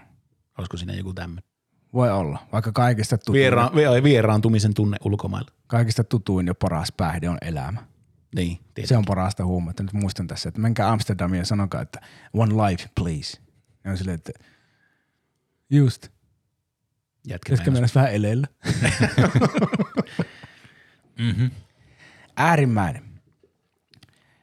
Olisiko siinä joku tämmöinen? Voi olla. Vaikka kaikista tutuin, Viera- vi- vieraantumisen tunne ulkomailla. kaikista tutuin ja paras päihde on elämä. Niin. Se on parasta huumetta. Nyt muistan tässä, että menkää Amsterdamiin ja sanokaa, että one life please. Ja on silleen, että just, Jätkä mennä vähän eleillä? <laughs> Mm-hmm. Äärimmäinen.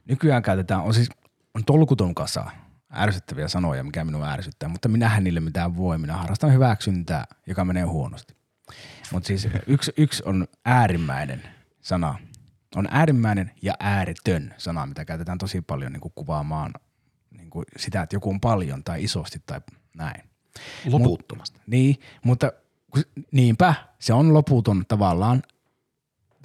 Nykyään käytetään, on siis on tolkuton kasa ärsyttäviä sanoja, mikä minua ärsyttää, mutta minähän niille mitään voi. Minä harrastan hyväksyntää, joka menee huonosti. Mutta siis yksi, yksi on äärimmäinen sana. On äärimmäinen ja ääretön sana, mitä käytetään tosi paljon niin kuin kuvaamaan niin kuin sitä, että joku on paljon tai isosti tai näin. Loputtomasti. Niin, mutta niinpä, se on loputon tavallaan,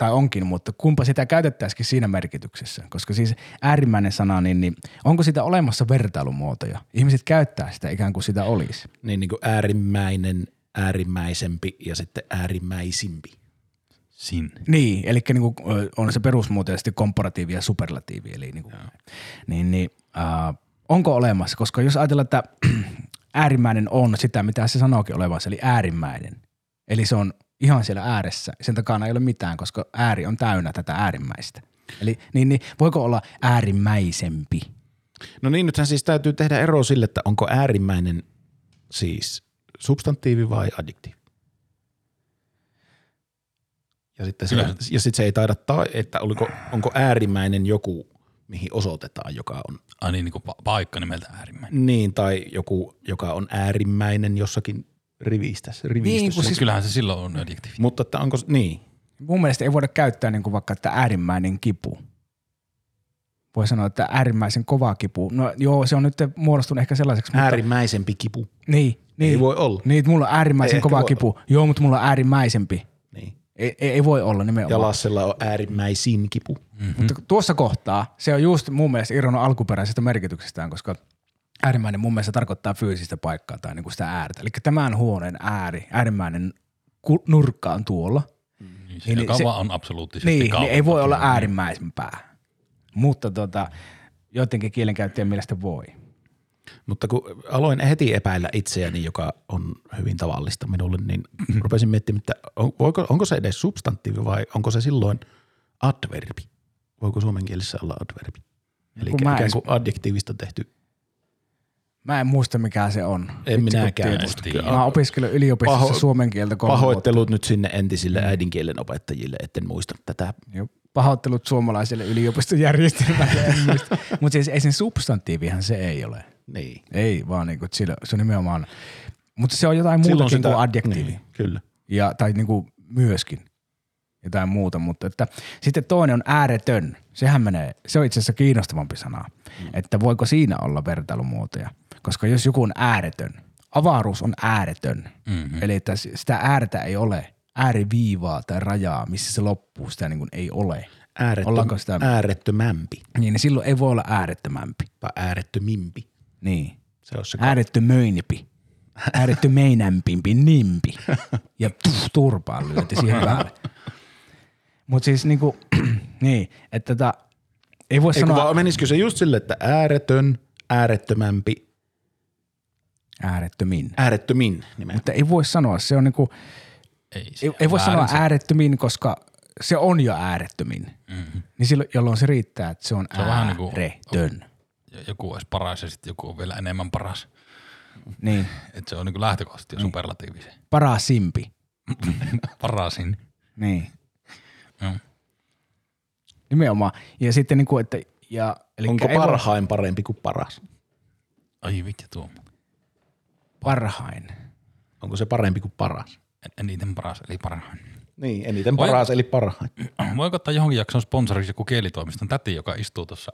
tai onkin, mutta kumpa sitä käytettäisikin siinä merkityksessä. Koska siis äärimmäinen sana, niin, niin onko sitä olemassa vertailumuotoja? Ihmiset käyttää sitä ikään kuin sitä olisi. Niin, niin kuin äärimmäinen, äärimmäisempi ja sitten äärimmäisimpi. Sin. Niin, eli niinku, ö, on se perusmuoto ja sitten komparatiivi ja superlatiivi. Eli niinku, niin, niin, äh, onko olemassa, koska jos ajatellaan, että <clears throat> äärimmäinen on sitä, mitä se sanookin olevansa, eli äärimmäinen. Eli se on ihan siellä ääressä. Sen takana ei ole mitään, koska ääri on täynnä tätä äärimmäistä. Eli niin, niin voiko olla äärimmäisempi? No niin, nythän siis täytyy tehdä ero sille, että onko äärimmäinen siis substantiivi vai adjektiivi. Ja sitten se, Kyllä. ja sit se ei taida, ta- että oliko, onko äärimmäinen joku, mihin osoitetaan, joka on Ai niin, niin kuin pa- paikka nimeltä äärimmäinen. niin, tai joku, joka on äärimmäinen jossakin rivistössä. Niin, kun Siis kyllähän se silloin on adjektiivi. Mutta että onko, niin, Mun mielestä ei voida käyttää niin kuin vaikka, että äärimmäinen kipu. Voi sanoa, että äärimmäisen kova kipu. No joo, se on nyt muodostunut ehkä sellaiseksi. Mutta, äärimmäisempi kipu. niin, niin, Ei voi olla. Niin, että mulla on äärimmäisen Ei kova kipu. Joo, mutta mulla on äärimmäisempi. Niin. Ei, ei, ei voi olla nimenomaan. Ja Lassella on äärimmäisin kipu. Mm-hmm. Mutta tuossa kohtaa se on just mun mielestä irronnut alkuperäisestä merkityksestään, koska äärimmäinen mun mielestä tarkoittaa fyysistä paikkaa tai niinku sitä äärtä. Eli tämän huoneen ääri, äärimmäinen nurkka on tuolla. Niin, se, Niin, joka se- vaan on absoluuttisesti Niin, niin ei voi olla Kyllä. äärimmäisempää. Mutta tota, joidenkin kielenkäyttäjien mielestä voi. Mutta kun aloin heti epäillä itseäni, joka on hyvin tavallista minulle, niin rupesin miettimään, että on, voiko, onko se edes substantiivi vai onko se silloin adverbi? Voiko suomen kielessä olla adverbi? Eli Kun mä ikään kuin adjektiivista tehty. Mä en muista mikä se on. En Vitsi, minäkään tiedä. Mä opiskelin yliopistossa Paho- suomen kieltä kolme Pahoittelut nyt sinne entisille äidinkielen opettajille, etten muista tätä. Joo. Pahoittelut suomalaiselle yliopistojärjestelmälle. <laughs> Mutta siis ei sen substantiivihan se ei ole. Niin. Ei, vaan niinku, sillä, se on nimenomaan, mutta se on jotain muutakin kuin adjektiivi. Niin, kyllä. Ja, tai niinku myöskin jotain muuta, mutta että sitten toinen on ääretön. Sehän menee, se on itse asiassa kiinnostavampi sana, mm. että voiko siinä olla vertailumuotoja. Koska jos joku on ääretön, avaruus on ääretön, Mhm. eli että sitä äärtä ei ole, ääriviivaa tai rajaa, missä se loppuu, sitä niin kuin ei ole. Äärettö, Ollaanko sitä- äärettömämpi Niin, niin silloin ei voi olla äärettömämpi. tai äärettömimpi. Niin. Se on se Äärettömöinipi. Äärettömeinämpimpi, nimpi. <laughs> Ja tuff, turpaan lyöti siihen päälle. Mutta siis niinku, <clears throat> niin, että tota, ei voi Ei, kun sanoa vaan menisikö se just sille, että ääretön, äärettömämpi, äärettömin. äärettömin nimen. Mutta ei voi sanoa, se on niinku, Ei, ei, ei voi sanoa äärettömin. äärettömin, koska se on jo äärettömin. Mhm. Niin silloin, jolloin se riittää, että se on, Se on vähän niinku- ääretön. Ja Joku olisi paras ja sitten joku on vielä enemmän paras. Niin, Että se on niin lähtökohtaisesti jo superlatiivi se. parasimpi. <laughs> Parasin. Niin. Joo. Nimenomaan. Ja sitten niinku, että, ja, Onko parhain parempi kuin paras? Ai vittu tuo. Parhain? Onko se parempi kuin paras? En- Eniten paras, eli parhain. Niin, eniten Voi- paras eli parhain. <clears throat> Voiko ottaa johonkin jakson sponsoriksi joku kielitoimiston täti, joka istuu tuossa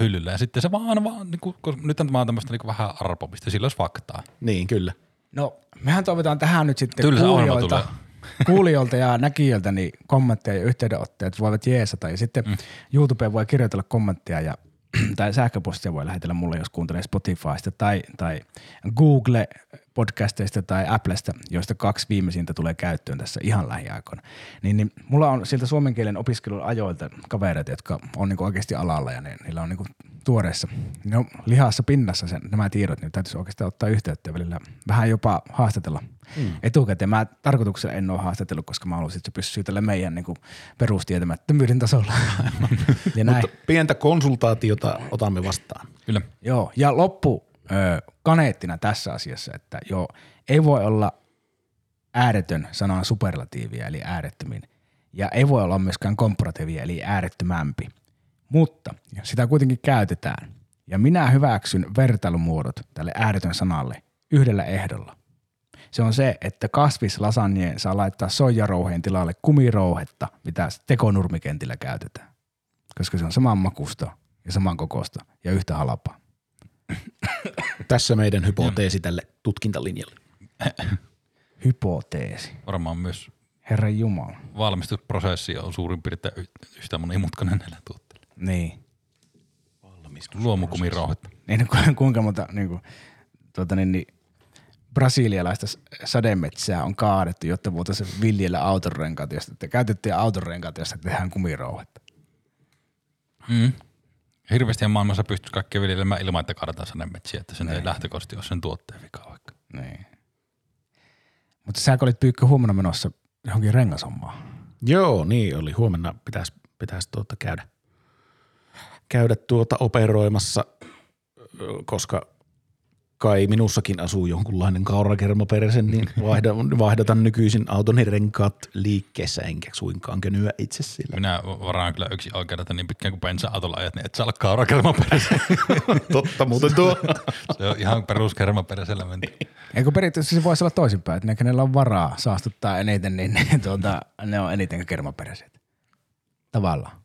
hyllyllä ja sitten se vaan, vaan niin kuin, nyt tämä on tämmöistä niin vähän arpomista, sillä olisi faktaa. Niin, kyllä. No, mehän toivotaan tähän nyt sitten Tylsä kuulijoilta, <laughs> kuulijoilta ja näkijöiltä niin kommentteja ja yhteydenottoja, että voivat jeesata. Ja sitten mm. YouTubeen voi kirjoitella kommenttia ja <clears throat> tai sähköpostia voi lähetellä mulle, jos kuuntelee Spotifysta tai, tai Google podcasteista tai Applesta, joista kaksi viimeisintä tulee käyttöön tässä ihan lähiaikoina. Niin, niin mulla on siltä suomen kielen opiskelun ajoilta kavereita, jotka on niinku oikeasti alalla ja ne, niillä on niinku tuoreessa, ne on lihassa pinnassa sen, nämä tiedot, niin täytyisi oikeastaan ottaa yhteyttä välillä vähän jopa haastatella mm. etukäteen. Mä tarkoituksella en ole haastatellut, koska mä haluaisin, että se pysyy tällä meidän niinku perustietämättömyyden tasolla. <laughs> ja näin. Mutta pientä konsultaatiota otamme vastaan. Kyllä. Joo, ja loppu ö, kaneettina tässä asiassa, että joo, ei voi olla ääretön sanan superlatiivia, eli äärettömin, ja ei voi olla myöskään komparatiivia, eli äärettömämpi. Mutta sitä kuitenkin käytetään, ja minä hyväksyn vertailumuodot tälle ääretön sanalle yhdellä ehdolla. Se on se, että kasvislasagneen saa laittaa soijarouheen tilalle kumirouhetta, mitä tekonurmikentillä käytetään. Koska se on saman makusta ja saman kokosta ja yhtä halpaa. <coughs> Tässä meidän hypoteesi tälle tutkintalinjalle. <coughs> Hypoteesi. Varmaan myös Herran Jumala. valmistusprosessi on suurin piirtein y- yhtä monimutkainen näillä tuotteilla. Niin. Luomukumirauhetta. Niin ku- kuinka monta niin kuin, tuota, niin, niin, brasilialaista s- sademetsää on kaadettu, jotta voitaisiin viljellä autonrenkaat, josta te käytettyjä autonrenkaat, josta tehdään kumirouhetta. Mm. Hirveästi maailmassa pystyisi kaikkea viljelemään ilman, että kaadetaan sademetsiä, että sen ei lähtökohtaisesti ole sen tuotteen vika vaikka. Niin. Mutta sä olit Pyykkö huomenna menossa johonkin rengashommaan. Joo, niin oli. Huomenna pitäisi, pitäisi tuota käydä, käydä tuota operoimassa, koska kai minussakin asuu jonkunlainen kaurakermaperse, niin <laughs> vaihdan, vaihdatan nykyisin autoni renkaat liikkeessä, enkä suinkaan könyä itse sillä. Minä varaan kyllä yksi oikeudelta niin pitkään kuin bensa-autolla ajat, niin et saa olla kaurakermaperäisen. <laughs> Totta muuten tuo. <laughs> Se on ihan peruskermaperäisellä menty. Eikö periaatteessa se voisi olla toisinpäin, että ne, kenellä on varaa saastuttaa eniten, niin ne, tuota, ne on eniten kermaperäiset. Tavallaan.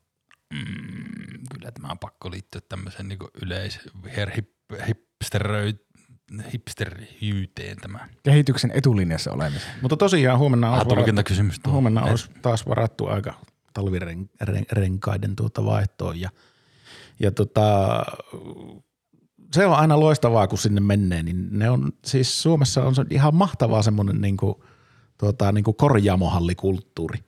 Kyllä tämä on pakko liittyä tämmöiseen niin yleis hipsteröi, hipsterhyyteen tämä. Kehityksen etulinjassa olemisen. Mutta tosiaan huomenna olisi, varattu, huomenna olisi taas varattu aika talvirenkaiden tuota vaihtoon ja, ja tota, se on aina loistavaa, kun sinne menee, niin ne on, siis Suomessa on se ihan mahtavaa semmoinen niin kuin, tuota, niin kuin korjaamohallikulttuuri.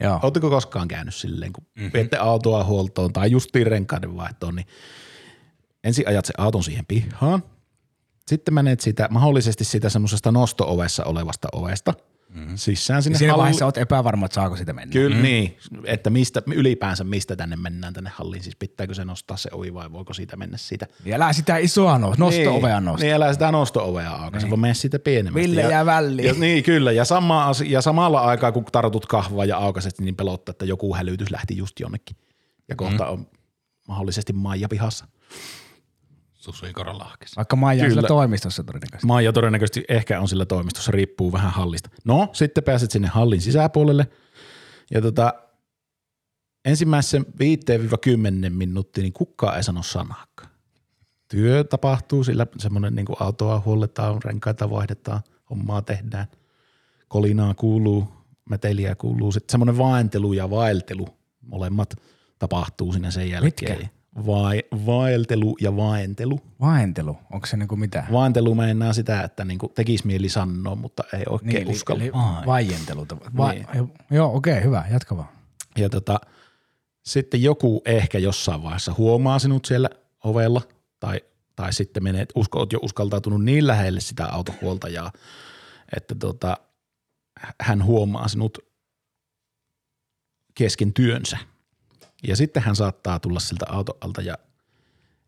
Joo. Oletteko koskaan käynyt silleen, kun Mhm. mm-hmm. viette autoa huoltoon tai justiin renkaiden vaihtoon, niin ensin ajat se auton siihen pihaan, sitten menet siitä, mahdollisesti siitä semmoisesta nosto-ovessa olevasta ovesta mm-hmm. sisään sinne Ja siinä halli- vaiheessa oot epävarma, että saako sitä mennä. Kyllä, mm. niin, että mistä, ylipäänsä mistä tänne mennään tänne halliin, siis pitääkö se nostaa se ovi vai voiko siitä mennä siitä. Ja älä sitä isoa no, nosto-ovea niin, nosta. Niin, älä sitä nosto-ovea aukaise, niin. vaan mene siitä pienemmästä. Ville ja, jää väliin. Ja, niin, kyllä, ja, sama, ja samalla aikaa kun tartut kahvaa ja aukaset, niin pelottaa, että joku hälytys lähti just jonnekin. Ja kohta mm. on mahdollisesti Maija pihassa. Susi korolahkis. Vaikka Maija on Kyllä. siellä toimistossa todennäköisesti. Maija todennäköisesti ehkä on sillä toimistossa, riippuu vähän hallista. No, sitten pääset sinne hallin sisäpuolelle ja tota, ensimmäisen 5-10 minuuttia, niin kukaan ei sano sanaakaan. Työ tapahtuu, sillä semmoinen niin autoa huolletaan, renkaita vaihdetaan, hommaa tehdään, kolinaa kuuluu, meteliä kuuluu, sitten semmoinen vaentelu ja vaeltelu, molemmat tapahtuu siinä sen jälkeen. Mitkä? Vai, vaeltelu ja vaentelu. Vaentelu, onko se niinku mitä? Vaantelu meinaa sitä, että niinku tekisi mieli sanoa, mutta ei oikein eli, uskalla. eli vaientelu. Va- Niin. Joo, okei, okay, hyvä, jatka vaan. Ja tota, sitten joku ehkä jossain vaiheessa huomaa sinut siellä ovella tai, tai sitten menet, usko, oot jo uskaltautunut niin lähelle sitä autohuoltajaa, että tota, hän huomaa sinut kesken työnsä. Ja sitten hän saattaa tulla siltä auton alta ja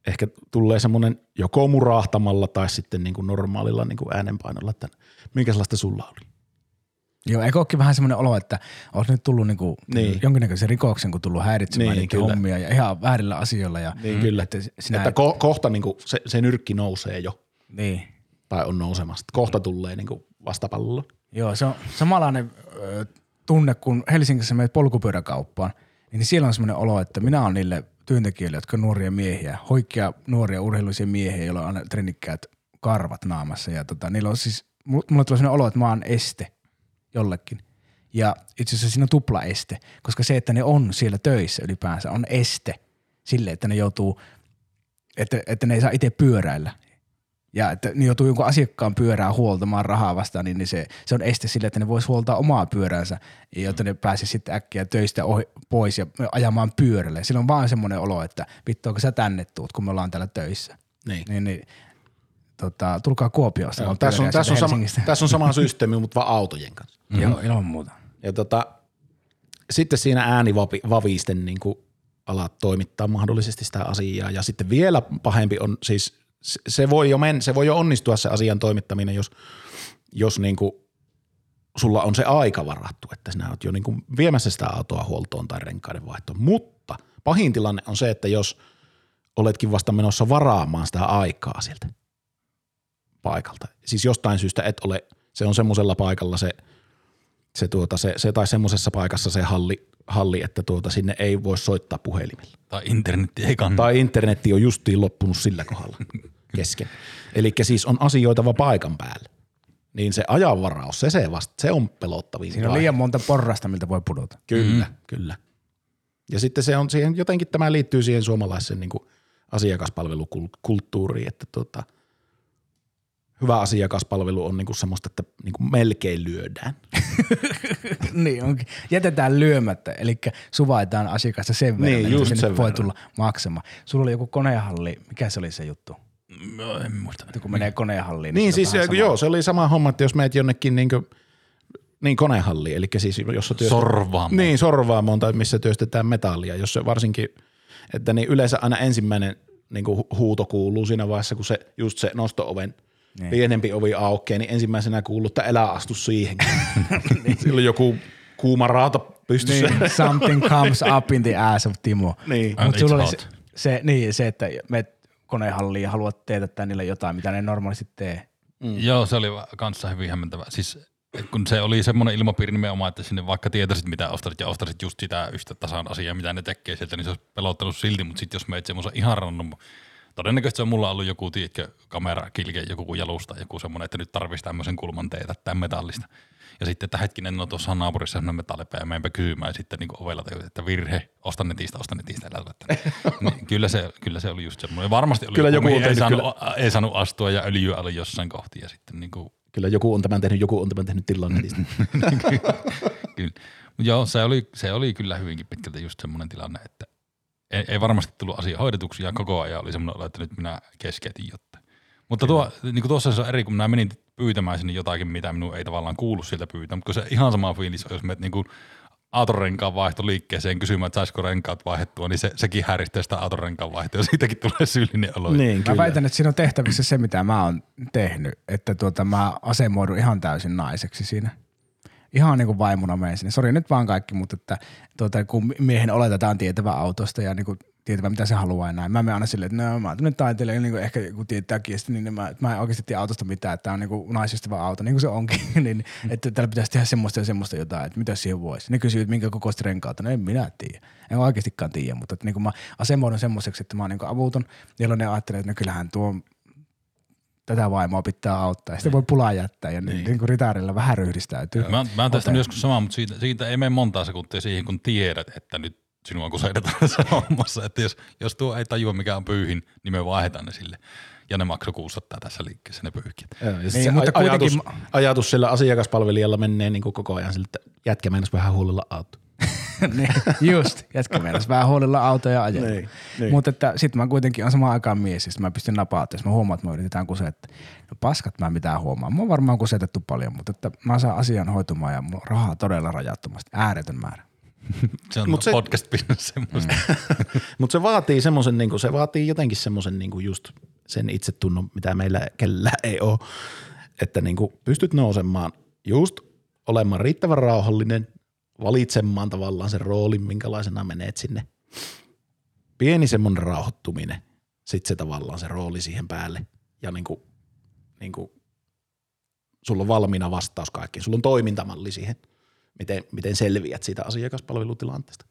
ehkä tulee semmoinen joko murahtamalla tai sitten niin kuin normaalilla niin kuin äänenpainolla, että minkälaista sulla oli. Joo, eikö olekin vähän semmoinen olo, että olet nyt tullut niinku Niin. jonkinnäköisen rikoksen, kun tullut häiritsemään Niin, niitä kyllä. hommia ja ihan väärillä asioilla. Ja, Niin, kyllä. Että sinä Että et, ko- kohta niin kuin se, se nyrkki nousee jo niin. tai on nousemassa. Kohta tulee niin kuin vastapallo. Joo, se on samanlainen ö, tunne, kun Helsingissä menet polkupyöräkauppaan, niin siellä on semmoinen olo, että minä olen niille työntekijöille, jotka on nuoria miehiä, hoikkia nuoria urheilullisia miehiä, joilla on aina trennikkäät karvat naamassa. Ja tota, niillä on siis, mulle tulee sellainen olo, että mä oon este jollekin. Ja itse asiassa siinä on tupla este, koska se, että ne on siellä töissä ylipäänsä, on este sille, että ne joutuu, että, että ne ei saa itse pyöräillä. Ja että ne joutuu jonkun asiakkaan pyörää huoltamaan rahaa vastaan, niin, niin se, se on este sille, että ne vois huoltaa omaa pyöräänsä, jotta ne pääsisi sitten äkkiä töistä ohi, pois ja ajamaan pyörälle. Silloin on vaan semmoinen olo, että vittu, onko sä tänne tuut, kun me ollaan täällä töissä. Niin. Niin, niin tota, tulkaa Kuopiosta. Joo, tässä, on, tässä, on sama, tässä on sama systeemi, mutta vaan autojen kanssa. Mm-hmm. Joo, ilman muuta. Ja tota, sitten siinä äänivavisten niin kuin alat toimittaa mahdollisesti sitä asiaa. Ja sitten vielä pahempi on siis, se- se voi jo, men, se voi jo onnistua se asian toimittaminen, jos, jos niin kuin sulla on se aika varattu, että sinä olet jo niin kuin viemässä sitä autoa huoltoon tai renkaiden vaihtoon. Mutta pahin tilanne on se, että jos oletkin vasta menossa varaamaan sitä aikaa sieltä paikalta. Siis jostain syystä et ole, se on semmoisella paikalla se, se, tuota, se, se tai semmoisessa paikassa se halli, halli, että tuota, sinne ei voi soittaa puhelimella. Tai internetti ei kannata. Tai internetti on justiin loppunut sillä kohdalla <laughs> kesken. Eli siis on asioitava paikan päällä. Niin se ajanvaraus, se, se, vasta, se on pelottavin. Siinä on vaihe. liian monta porrasta, miltä voi pudota. Kyllä, mm. kyllä. Ja sitten se on siihen, jotenkin tämä liittyy siihen suomalaiseen niin asiakaspalvelukulttuuriin, että tota, hyvä asiakaspalvelu on niinku semmoista, että niinku melkein lyödään. <laughs> niin onkin. Jätetään lyömättä, eli suvaitaan asiakasta sen verran, Niin, että just sinne sen voi verran. tulla maksamaan. Sulla oli joku konehalli, mikä se oli se juttu? No, en muista. Että kun menee konehalliin. Niin se on siis sama. joo, se oli sama homma, että jos meet jonnekin niinku, niin konehalliin, eli siis jossa työstetään. Niin, sorvaamoon tai missä työstetään metallia, jos se varsinkin, että niin yleensä aina ensimmäinen niin kuin huuto kuuluu siinä vaiheessa, kun se just se nosto-oven Niin. niin. pienempi ovi aukeaa, niin ensimmäisenä kuuluu, että älä astu siihen. <laughs> Silloin joku kuuma rauta pystyssä. Niin, something comes up in the ass of Timo. Niin. Sulla oli se, se, niin, se, että menet konehalliin ja haluat teetättää niille jotain, mitä ne normaalisti tee. Mm. Joo, se oli kanssa hyvin hämmentävä. Siis kun se oli semmoinen ilmapiiri nimenomaan, että sinne vaikka tietäisit mitä ostasit ja ostasit just sitä yhtä tasan asiaa, mitä ne tekee sieltä, niin se olisi pelottanut silti, mutta sitten jos meet semmoisen ihan random, todennäköisesti se on mulla ollut joku, tiedätkö, kamera, kilke, joku jalusta, joku semmoinen, että nyt tarvitsisi tämmöisen kulman teetä, tämän metallista. Ja sitten, että hetkinen, no tuossa on naapurissa semmoinen metallipää ja menenpä kysymään ja sitten niin ovella tajut, että virhe, osta netistä, osta netistä, <laughs> niin, kyllä, se, kyllä se oli just semmoinen. Varmasti oli Kyllä joku on mihin ei, saanut, ei saanut astua ja öljyä oli jossain kohti ja sitten niin kuin Kyllä joku on tämän tehnyt, joku on tämän tehnyt tilan netistä. <laughs> Kyllä. Joo, se oli, se oli kyllä hyvinkin pitkälti just semmoinen tilanne, että ei, ei varmasti tullut asia hoidetuksi ja koko ajan oli semmoinen olo, että nyt minä keskeytin jotain. Mutta tuo, niin kuin tuossa se on eri, kun minä menin pyytämään sinne jotakin, mitä minun ei tavallaan kuulu sieltä pyytää, mutta se ihan sama fiilis on, jos menet niin kuin autorenkaan vaihto liikkeeseen kysymään, että saisiko renkaat vaihdettua, niin se, sekin häiristää sitä autorenkaan vaihtoa ja siitäkin tulee syyllinen olo. niin, Mä kyllä. väitän, että siinä on tehtävissä se, mitä mä oon tehnyt, että tuota, mä asemoidun ihan täysin naiseksi siinä. Ihan niin kuin vaimona menen sinne. Sori nyt vaan kaikki, mutta että, tuota, kun miehen oletetaan tietävä autosta ja niin kuin tietävä, mitä se haluaa näin. Mä menen aina silleen, että no, mä oon tämmönen taiteilija, niin ehkä joku tietääkin, ja sitten, niin mä, mä en oikeasti tiedä autosta mitään, että tämä on niin kuin naisystävä auto, niin kuin se onkin, <laughs> niin, että täällä pitäisi tehdä semmoista ja semmoista jotain, että mitä siihen voisi. Ne kysyy, että minkä kokoista renkaata, no en minä tiedä. En oikeastikaan tiedä, mutta että niin kuin mä asemoidun semmoiseksi, että mä oon niin kuin avuton, jolloin ne ajattelee, että no kyllähän tuo tätä vaimoa pitää auttaa. Ja sitten voi pulaa jättää ja niin. niin kuin ritaarilla vähän ryhdistäytyy. Mä, mä oon testannut joskus samaa, mutta siitä, siitä ei mene montaa sekuntia siihen, kun tiedät, että nyt sinua kusetetaan tässä hommassa. Että jos, jos tuo ei tajua, mikä on pyyhin, niin me vaihdetaan ne sille. Ja ne maksu 600 tässä liikkeessä ne pyyhkit. Joo, ja Niin, mutta ajatus, kuitenkin- ajatus sillä asiakaspalvelijalla menee niin kuin koko ajan sille, että jätkä meinas vähän huolella auto. <laughs> niin, just, jätkä meinas vähän huolella autoja ajaa. Niin, niin. Mutta että sit mä kuitenkin on samaan aikaan mies, sit mä pystyn napaamaan, jos mä huomaan, että me yritetään kusettaa. No paskat mä mitään huomaa. Mä oon varmaan kusetettu paljon, mutta että mä saan asian hoitumaan ja mulla on rahaa todella rajattomasti. Ääretön määrä. <laughs> Se on Mut se- podcast semmoista. <laughs> Mutta se vaatii semmoisen, niin se vaatii jotenkin semmoisen niin just sen itsetunnon, mitä meillä kellä ei ole, että niin kuin pystyt nousemaan just olemaan riittävän rauhallinen, valitsemaan tavallaan sen roolin, minkälaisena menet sinne. Pieni semmoinen rauhoittuminen, sitten se tavallaan se rooli siihen päälle. Ja niin kuin, niin kuin, sulla on valmiina vastaus kaikkiin, sulla on toimintamalli siihen, miten, miten selviät siitä asiakaspalvelutilanteesta.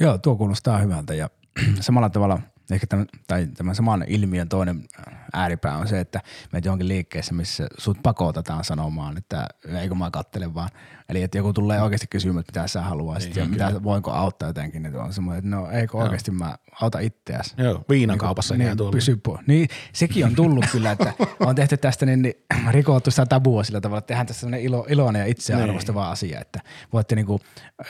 Joo, tuo kuulostaa hyvältä ja <clears throat> samalla tavalla ehkä tämän, tai tämän saman ilmiön toinen ääripää on se, että menet johonkin liikkeessä, missä sut pakotetaan sanomaan, että eikö mä kattele vaan. Eli että joku tulee oikeasti kysymään, että mitä sä haluaisit ja mitä, voinko auttaa jotenkin. Että on semmoinen, että no eikö oikeasti mä auta itseäsi. Joo, viinakaupassa niin, niin, tuolla. pysy po- niin, sekin on tullut kyllä, että <laughs> on tehty tästä niin, niin rikottu sitä tabua sillä tavalla, että tehdään tästä sellainen ilo, iloinen ja itseään arvostava asia, että voitte niinku,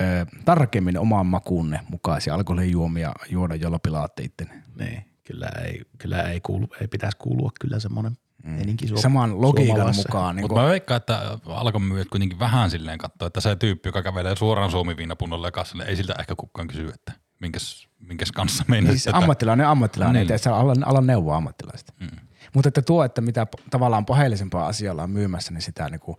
ö, tarkemmin omaan makuunne mukaisia alkoholijuomia juoda, jolla pilaatte ittenne. Niin, kyllä ei, kyllä ei, kuulu, ei pitäisi kuulua kyllä semmoinen mm. meininki suom- Saman logiikan mukaan. Niin Mutta mä veikkaan, että alkon myyjät kuitenkin vähän silleen katsoo, että se tyyppi, joka kävelee suoraan suomiviinapunnolle ja kassalle, ei siltä ehkä kukaan kysy, että minkäs, minkäs kanssa meinasit Siis tätä. ammattilainen ammattilainen, Niin. niin. että alan, alan neuvoa ammattilaista. Mm. Mutta että tuo, että mitä tavallaan pohjallisempaa asialla on myymässä, niin sitä niin kuin,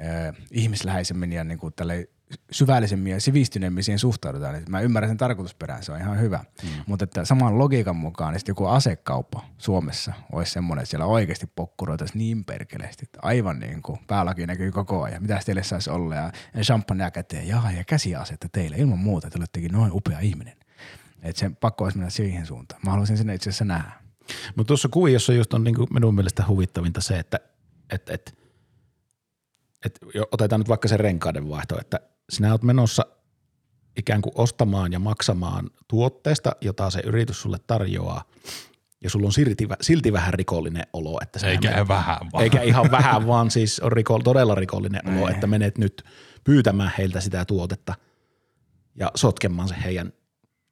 äh, ihmisläheisemmin ja niin kuin tälle syvällisemmin ja sivistyneemmin siihen suhtaudutaan. Niin mä ymmärrän sen tarkoitusperään, se on ihan hyvä. Mm. Mutta että saman logiikan mukaan niin joku asekauppa Suomessa olisi semmoinen, että siellä oikeasti pokkuroitaisiin niin perkeleesti, että aivan niin kuin päälaki näkyy koko ajan. Mitä teille saisi olla ja champagnea käteen, jaa ja käsiasetta teille ilman muuta, että olettekin noin upea ihminen. Että se pakko olisi mennä siihen suuntaan. Mä haluaisin sen itse asiassa nähdä. Mutta tuossa kuviossa just on niinku minun mielestä huvittavinta se, että et, et, et, otetaan nyt vaikka se renkaiden vaihto, että sinä olet menossa ikään kuin ostamaan ja maksamaan tuotteesta, jota se yritys sulle tarjoaa, ja sulla on silti, silti vähän rikollinen olo, että sä Eikä menet- vähän vaan. eikä ihan vähän, <laughs> vaan siis on riko, todella rikollinen olo, Niin. että menet nyt pyytämään heiltä sitä tuotetta ja sotkemaan se heidän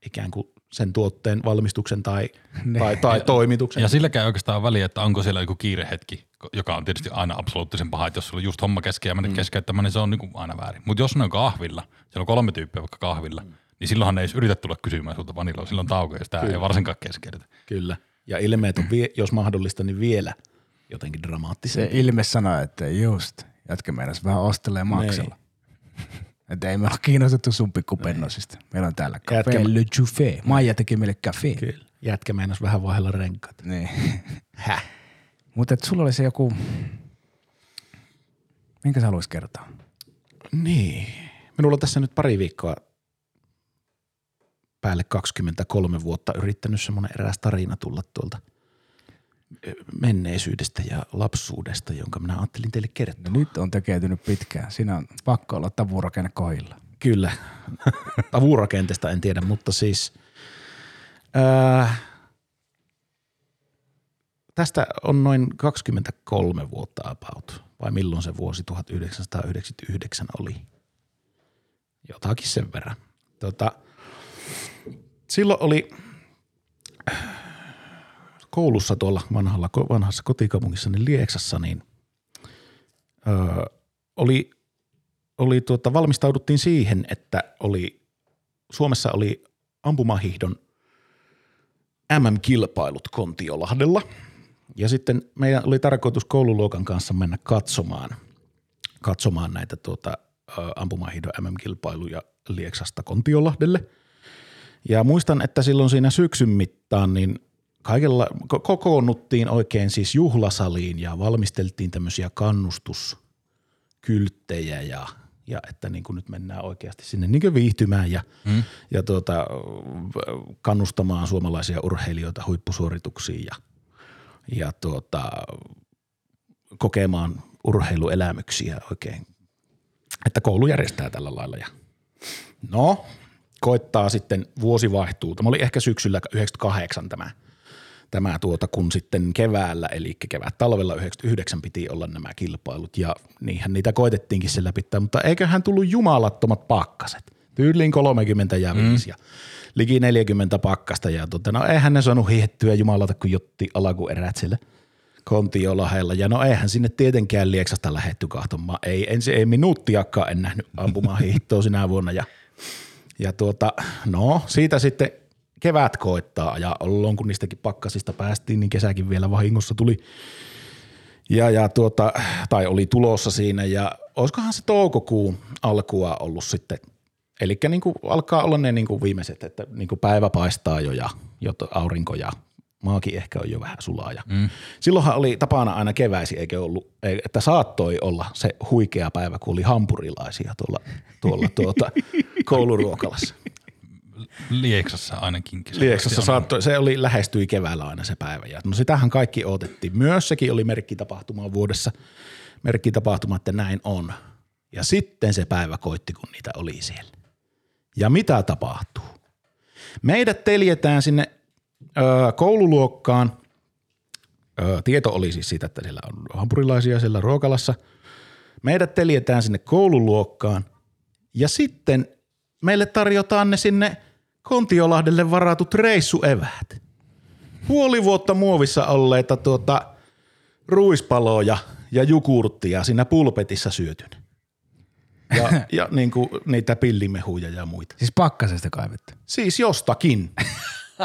ikään kuin sen tuotteen valmistuksen tai, Niin. tai, tai toimituksen. Ja silläkään oikeastaan väliä, että onko siellä joku kiirehetki, joka on tietysti aina absoluuttisen paha, että jos sulla on just homma kesken ja menet mm. keskeyttämään, niin se on niin kuin aina väärin. Mutta jos ne on kahvilla, siellä on kolme tyyppiä vaikka kahvilla, mm. niin silloinhan ne ei yritä tulla kysymään sulta vanilloa, silloin tauko ja sitä Kyllä. ei varsinkaan keskeydetä. Kyllä. Ja ilmeet on, vie, jos mahdollista, niin vielä jotenkin Se dramaattisia. ilme sanoi, että just, jätkä meinas vähän ostelee maksella. Niin. Että ei me olla kiinnostettu sun pikkupennosista. Meillä on täällä Jätkä- Café Le Juffé. Maija teki meille café. Kyllä. Jätkä meinas vähän vaihella renkaat. Niin. <laughs> Häh? Mutta sulla oli se joku, minkä sä haluaisit kertoa? Niin. Minulla on tässä nyt pari viikkoa päälle 23 vuotta yrittänyt semmoinen eräs tarina tulla tuolta menneisyydestä ja lapsuudesta, jonka minä ajattelin teille kertoa. No nyt on tekeytynyt pitkään. Siinä on pakko olla tavurakenne kohilla. Kyllä. <laughs> Avurakenteesta en tiedä, mutta siis ää, tästä on noin 23 vuotta about, vai milloin se vuosi 1999 oli. Jotakin sen verran. Tota, silloin oli koulussa tuolla vanhalla, vanhassa kotikaupungissani Lieksassa, niin öö, oli oli tuota, valmistauduttiin siihen, että oli, Suomessa oli ampumahihdon MM-kilpailut Kontiolahdella. Ja sitten meidän oli tarkoitus koululuokan kanssa mennä katsomaan, katsomaan näitä tuota, ampumahihdon MM-kilpailuja Lieksasta Kontiolahdelle. Ja muistan, että silloin siinä syksyn mittaan niin kaikella, ko- kokoonnuttiin oikein siis juhlasaliin ja valmisteltiin tämmöisiä kannustuskylttejä ja, ja että niin kuin nyt mennään oikeasti sinne niin kuin viihtymään ja, mm. ja tuota, kannustamaan suomalaisia urheilijoita huippusuorituksiin ja, ja tuota, kokemaan urheiluelämyksiä oikein, että koulu järjestää tällä lailla. Ja no, koittaa sitten vuosi vaihtuu. Tämä oli ehkä syksyllä 98 tämä, tämä tuota, kun sitten keväällä, eli kevät talvella 99 piti olla nämä kilpailut ja niinhän niitä koitettiinkin siellä pitää, mutta eiköhän tullut jumalattomat pakkaset. Tyyliin 30 ja 5 mm. ja liki 40 pakkasta ja tuota, no eihän ne saanut hiihettyä jumalata, kun jotti alakuerät siellä Kontiolahella. Ja no eihän sinne tietenkään Lieksasta lähetty kahtomaan. Ei, ensi, ei minuuttiakaan en nähnyt ampumaan hiihtoa sinä vuonna. Ja, ja tuota, no siitä sitten kevät koittaa ja ollaan kun niistäkin pakkasista päästiin, niin kesäkin vielä vahingossa tuli. Ja, ja tuota, tai oli tulossa siinä ja olisikohan se toukokuun alkua ollut sitten Eli niin kuin alkaa olla ne niin kuin viimeiset, että niin kuin päivä paistaa jo ja jo aurinko ja maakin ehkä on jo vähän sulaa. Ja mm. Silloinhan oli tapana aina keväisin, eikö ollut, ei- että saattoi olla se huikea päivä, kun oli hampurilaisia tuolla, tuolla tuota, <laughs> kouluruokalassa. Lieksassa ainakin. Lieksassa saattoi, se oli lähestyi keväällä aina se päivä. Ja no sitähän kaikki odotettiin. Myös sekin oli merkkitapahtuma vuodessa. Merkkitapahtuma, että näin on. Ja sitten se päivä koitti, kun niitä oli siellä. Ja mitä tapahtuu? Meidät teljetään sinne ö, koululuokkaan. Ö, tieto oli siis siitä, että siellä on hampurilaisia siellä ruokalassa. Meidät teljetään sinne koululuokkaan ja sitten meille tarjotaan ne sinne Kontiolahdelle varatut reissueväät. Puoli vuotta muovissa olleita tuota, ruispaloja ja jukurttia siinä pulpetissa syötynä. Ja, <laughs> ja niin kuin niitä pillimehuja ja muita. Siis pakkasesta kaivettu. Siis jostakin.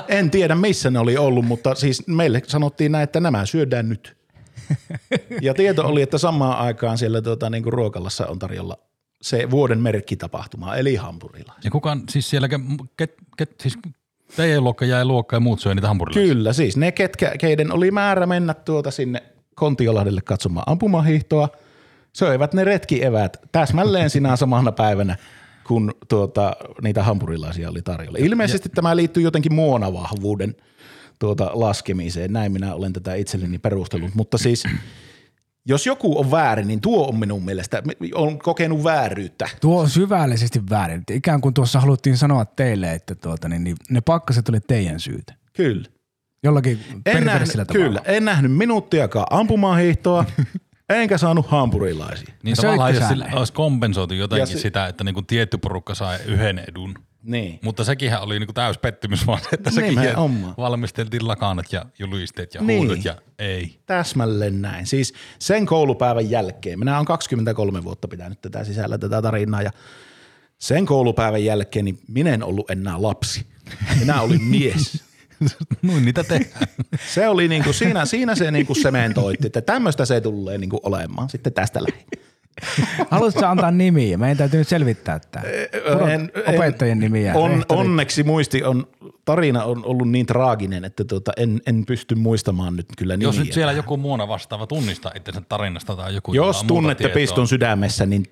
En tiedä missä ne oli ollut, mutta siis meille sanottiin näin, että nämä syödään nyt. Ja tieto oli, että samaan aikaan siellä tuota, niin kuin ruokalassa on tarjolla se vuoden merkkitapahtuma, eli hampurilaiset. Ja kukaan, siis siellä, ket, ket, siis teidän luokka jäi luokka ja muut söi niitä hampurilaisia. Kyllä, siis ne, ketkä, keiden oli määrä mennä tuota sinne Kontiolahdelle katsomaan ampumahiihtoa, söivät ne retkieväät täsmälleen sinä samana päivänä, kun tuota, niitä hampurilaisia oli tarjolla. Ilmeisesti tämä liittyy jotenkin muonavahvuuden tuota, laskemiseen, näin minä olen tätä itselleni perustellut, mutta siis jos joku on väärin, niin tuo on minun mielestä, on kokenut vääryyttä. Tuo on syvällisesti väärin. Ikään kuin tuossa haluttiin sanoa teille, että tuota, niin, niin ne pakkaset oli teidän syytä. Kyllä. Jollakin En nähnyt, tavalla. kyllä, en nähnyt minuuttiakaan ampumahiihtoa, <laughs> enkä saanut hampurilaisia. Niin No tavallaan jos sillä olisi kompensoitu jotenkin Ja se- sitä, että niinku tietty porukka sai yhden edun. Niin. Mutta sekinhän oli niinku täys pettymys vaan, <laughs> että sekin valmisteltiin lakanat ja julisteet ja Niin. huudot ja ei. Täsmälleen näin. Siis sen koulupäivän jälkeen, minä olen 23 vuotta pitänyt tätä sisällä tätä tarinaa ja sen koulupäivän jälkeen niin minä en ollut enää lapsi. Minä olin <laughs> mies. Noin niitä tehdään. <laughs> Se oli niinku, siinä, siinä se niinku sementoitti, että tämmöistä se tulee niinku olemaan sitten tästä lähin. <laughs> Haluaisitko antaa nimiä? Meidän täytyy nyt selvittää tämä. En- opettajien nimiä. On, onneksi muisti on, tarina on ollut niin traaginen, että tuota, en, en pysty muistamaan nyt kyllä nimiä. Jos nyt siellä joku muuna vastaava tunnistaa itsensä tarinasta tai joku, Jos tunnette tietoa. piston sydämessä, niin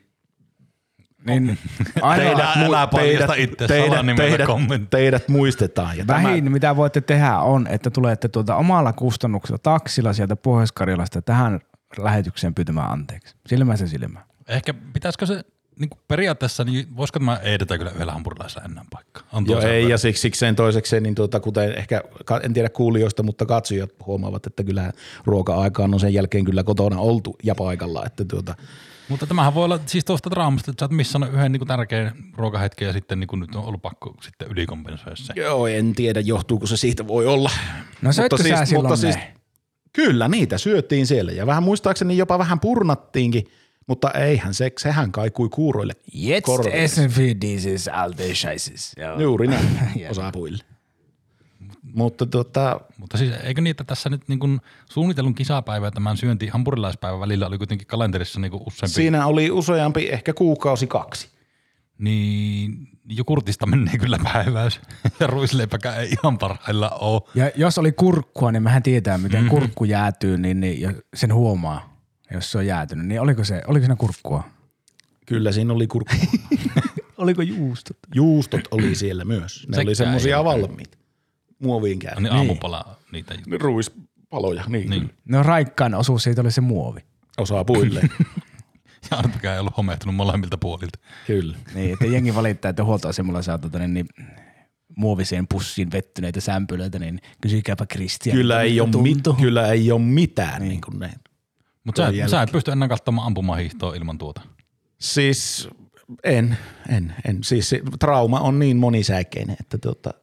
Niin, ainoa, Teidän- älä paljasta itse teidät, teidät, teidät muistetaan. Ja vähin, tämä, mitä voitte tehdä on, että tulette tuota omalla kustannuksella taksilla sieltä Pohjois-Karjalasta tähän lähetykseen pyytämään anteeksi. Silmä se silmä. Ehkä pitäisikö se niin kuin periaatteessa, niin voisiko tämä edetä kyllä yhdellä hampurilaisella ennen paikkaa? On Joo, ei, sen ja siksi, sikseen toisekseen, niin tuota, kuten ehkä, en tiedä kuulijoista, mutta katsojat huomaavat, että kyllä ruoka-aikaan on sen jälkeen kyllä kotona oltu ja paikalla. Että tuota, Mutta tämähän voi olla siis tuosta draamasta, että sä oot missannut yhden niin kuin tärkeän ruokahetken ja sitten niin kuin nyt on ollut pakko sitten ylikompensoida se. joo, en tiedä, johtuuko se siitä, voi olla. No Mutta sä siis- silloin mutta siis-? Kyllä, niitä syötiin siellä ja vähän muistaakseni jopa vähän purnattiinkin, mutta eihän se, sehän kaikui kuuroille Jetzt essen wir dieses alte Scheißes. Juuri näin, <laughs> Ja- osapuille. Mutta tota, Mutta siis eikö niitä tässä nyt niin kuin suunnitellun kisapäivä ja tämän syönti hampurilaispäivän välillä oli kuitenkin kalenterissa niin kuin useampi, siinä oli useampi, ehkä kuukausi kaksi. niin jogurtista menee kyllä päiväys ja ruisleipäkään ei ihan parhailla ole. Ja jos oli kurkkua, niin mehän tietää, miten kurkku jäätyy, niin, niin ja sen huomaa, jos se on jäätynyt. Niin oliko, se, oliko siinä kurkkua? Kyllä siinä oli kurkku. <laughs> Oliko juustot? Juustot oli siellä myös. Ne Sekään oli semmoisia valmiita. Muoviin käy. Niin aamupala niitä. Ruispaloja, niin. Niin. niin. No raikkaan osuus siitä oli se muovi. Osaa puille. <laughs> <laughs> Ja Arpikään ei ollut homehtunut molemmilta puolilta. Kyllä. Niin, että jengi valittaa, että huoltoasemalla saa tota, niin, niin, muoviseen pussiin vettyneitä sämpylöitä, niin kysykääpä Kristian. Kyllä ei, ole mit, kyllä ei ole mitään niin. kuin ne. Mutta sä, sä et pysty enää katsomaan ampumahiihtoa ilman tuota. Siis en, en, en. Siis se trauma on niin monisäikeinen, että tuota,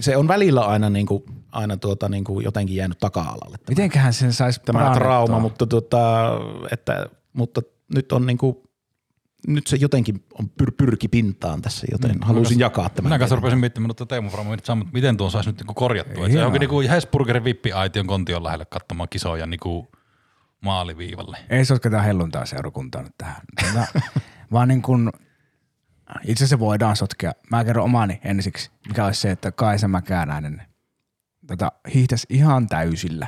se on välillä aina, niin kuin, aina tuota, niin kuin jotenkin jäänyt taka-alalle. Mitenköhän sen saisi Tämä parannettua? trauma, mutta, tuota, että, mutta nyt on niin kuin, nyt se jotenkin on pyr, pyrki pintaan tässä, joten mm, halusin jakaa tämän. Minä kanssa rupesin miettimään, että Teemu mutta miten tuon saisi nyt niinku korjattua. Että se onkin niinku Hesburgerin vippiaition kontion lähelle katsomaan kisoja niinku maaliviivalle. Ei sotketa helluntaa seurakuntaa nyt tähän. Tota, <laughs> vaan niin kuin, itse asiassa voidaan sotkea. Mä kerron omani ensiksi, mikä olisi se, että Kaisa Mäkäläinen tota, hiihtäisi ihan täysillä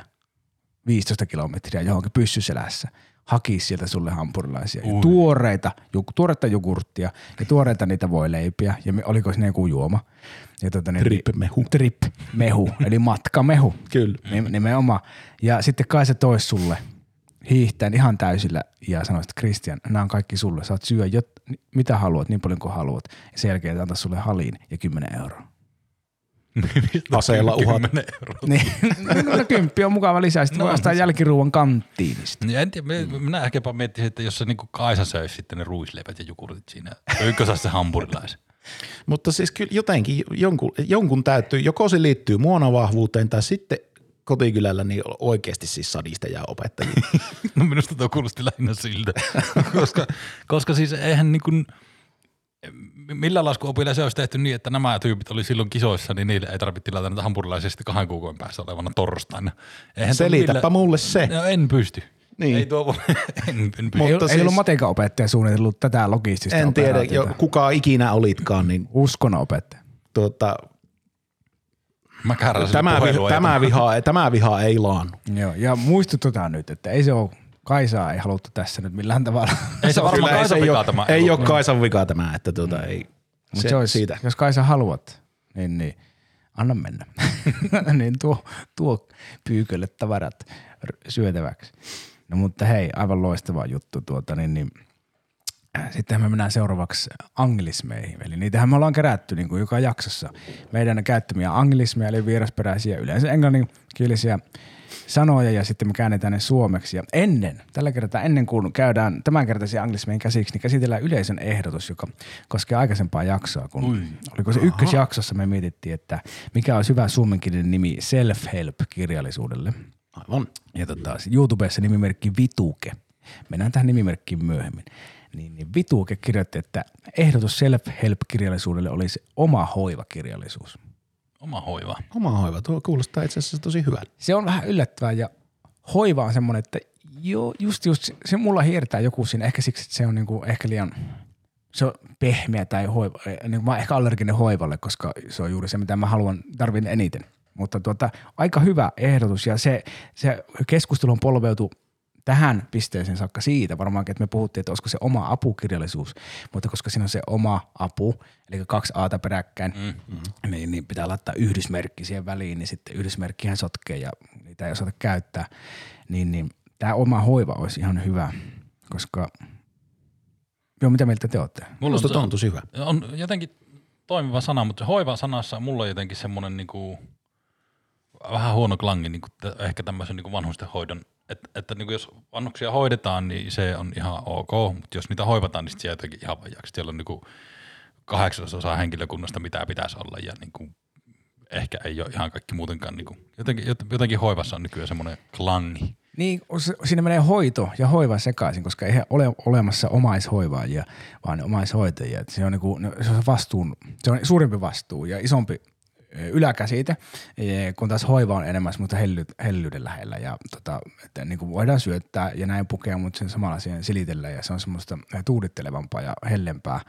15 kilometriä johonkin pyssyselässä. Hakisi sieltä sulle hampurilaisia. Ja tuoreita, ju, tuoreita jogurttia ja tuoreita niitä voi leipiä. Ja me, oliko siinä joku juoma? Ja tota, niin, Trip-mehu. Trip-mehu, eli matkamehu. Kyllä. Nim- Nimenomaan. Ja sitten kai se tois sulle hiihtäen ihan täysillä ja sanoi, että Kristian, nämä on kaikki sulle. Saat syödä jot, mitä haluat, niin paljon kuin haluat. Ja sen jälkeen antaa sulle haliin ja 10 euroa. Aseella uhat. 10 euroa. Niin, no, kymppi on mukava lisää. Sitten No, voi ostaa jälkiruuan kanttiinista. Niin en tiedä, me- minä ehkäpä miettisin, että jos se niinku Kaisa söisi sitten ne ruisleivät ja jogurtit siinä, se hampurilaisen? <laughs> Mutta siis kyllä jotenkin jonkun, jonkun täytyy, joko se liittyy muonavahvuuteen tai sitten kotikylällä niin oikeasti siis sadista ja opettajia. <laughs> No minusta tuo kuulosti lähinnä siltä, koska, koska siis eihän niin kuin, millä laskuopilla se olisi tehty niin, että nämä tyypit oli silloin kisoissa, niin niille ei tarvitse tilata näitä hampurilaisia sitten kahden kuukauden päässä olevana torstaina. Eihän Selitäpä millä- mulle se. No, en pysty. Niin. Ei tuo, en, <laughs> en pysty. Ei, Mutta ei siis- ollut matikaopettaja suunnitellut tätä logistista En tiedä, jo, kuka ikinä olitkaan, niin Uskonnonopettaja. tuota, Mä tämä, viha, tämä, viha, tämä viha ei laannu. Joo, ja muistutetaan nyt, että ei se ole, Kaisaa ei haluttu tässä nyt millään tavalla. Ei se <laughs> varmaan Kaisa ei, vika ole, tämä. ei ole Kaisan vika tämä, että tuota, ei. Mutta Se, se olisi, siitä. jos Kaisa haluat, niin, niin anna mennä. <laughs> niin tuo, tuo pyykölle tavarat syötäväksi. No mutta hei, aivan loistava juttu. Tuota, niin, niin, Sitten me mennään seuraavaksi anglismeihin. Eli niitähän me ollaan kerätty niin kuin joka jaksossa. Meidän käyttämiä anglismeja, eli vierasperäisiä, yleensä englanninkielisiä sanoja ja sitten me käännetään ne suomeksi. Ja ennen, tällä kertaa ennen kuin käydään tämänkertaisia anglismeihin käsiksi, niin käsitellään yleisön ehdotus, joka koskee aikaisempaa jaksoa. Kun, Ui. oliko se ykkösjaksossa me mietittiin, että mikä olisi hyvä suomenkielinen nimi self-help-kirjallisuudelle. Aivan. Ja tota, YouTubessa nimimerkki Vituke. Mennään tähän nimimerkkiin myöhemmin. Niin, niin Vituke kirjoitti, että ehdotus self-help-kirjallisuudelle olisi oma hoivakirjallisuus. Oma hoiva. Oma hoiva, tuo kuulostaa itse asiassa tosi hyvältä. Se on vähän yllättävää ja hoiva on semmoinen, että joo, just, just se mulla hiertää joku siinä, ehkä siksi, että se on niinku ehkä liian, se on pehmeä tai hoiva, niin mä oon ehkä allerginen hoivalle, koska se on juuri se, mitä mä haluan, tarvin eniten. Mutta tuota, aika hyvä ehdotus ja se, se keskustelu on polveutu tähän pisteeseen saakka siitä varmaankin, että me puhuttiin, että olisiko se oma apukirjallisuus, mutta koska siinä on se oma apu, eli kaksi aata peräkkäin, mm, mm. Niin, niin pitää laittaa yhdysmerkki siihen väliin, niin sitten yhdysmerkkihän sotkee ja niitä ei osata käyttää, niin, niin tämä oma hoiva olisi ihan hyvä, koska Joo, mitä mieltä te olette? Mulla on, on tosi hyvä. On jotenkin toimiva sana, mutta hoiva sanassa mulla on jotenkin semmoinen niinku, vähän huono klangi, niinku, ehkä tämmöisen niinku vanhusten hoidon että, että niin jos vannuksia hoidetaan, niin se on ihan ok, mutta jos niitä hoivataan, niin jää jotenkin ihan vajaksi. Siellä on niin kahdeksasosa henkilökunnasta, mitä pitäisi olla, ja niin kuin ehkä ei ole ihan kaikki muutenkaan. Niin kuin, jotenkin, jotenkin hoivassa on nykyään semmoinen klangi. Niin, siinä menee hoito ja hoiva sekaisin, koska ei ole olemassa omaishoivaajia, vaan omaishoitajia. Se on, niin kuin, se on vastuun, se on suurempi vastuu ja isompi yläkäsite, kun taas hoiva on enemmän mutta helly, hellyyden lähellä ja tota, että niin kuin voidaan syöttää ja näin pukea, mutta sen samalla siihen silitellä ja se on semmoista tuudittelevampaa ja hellempää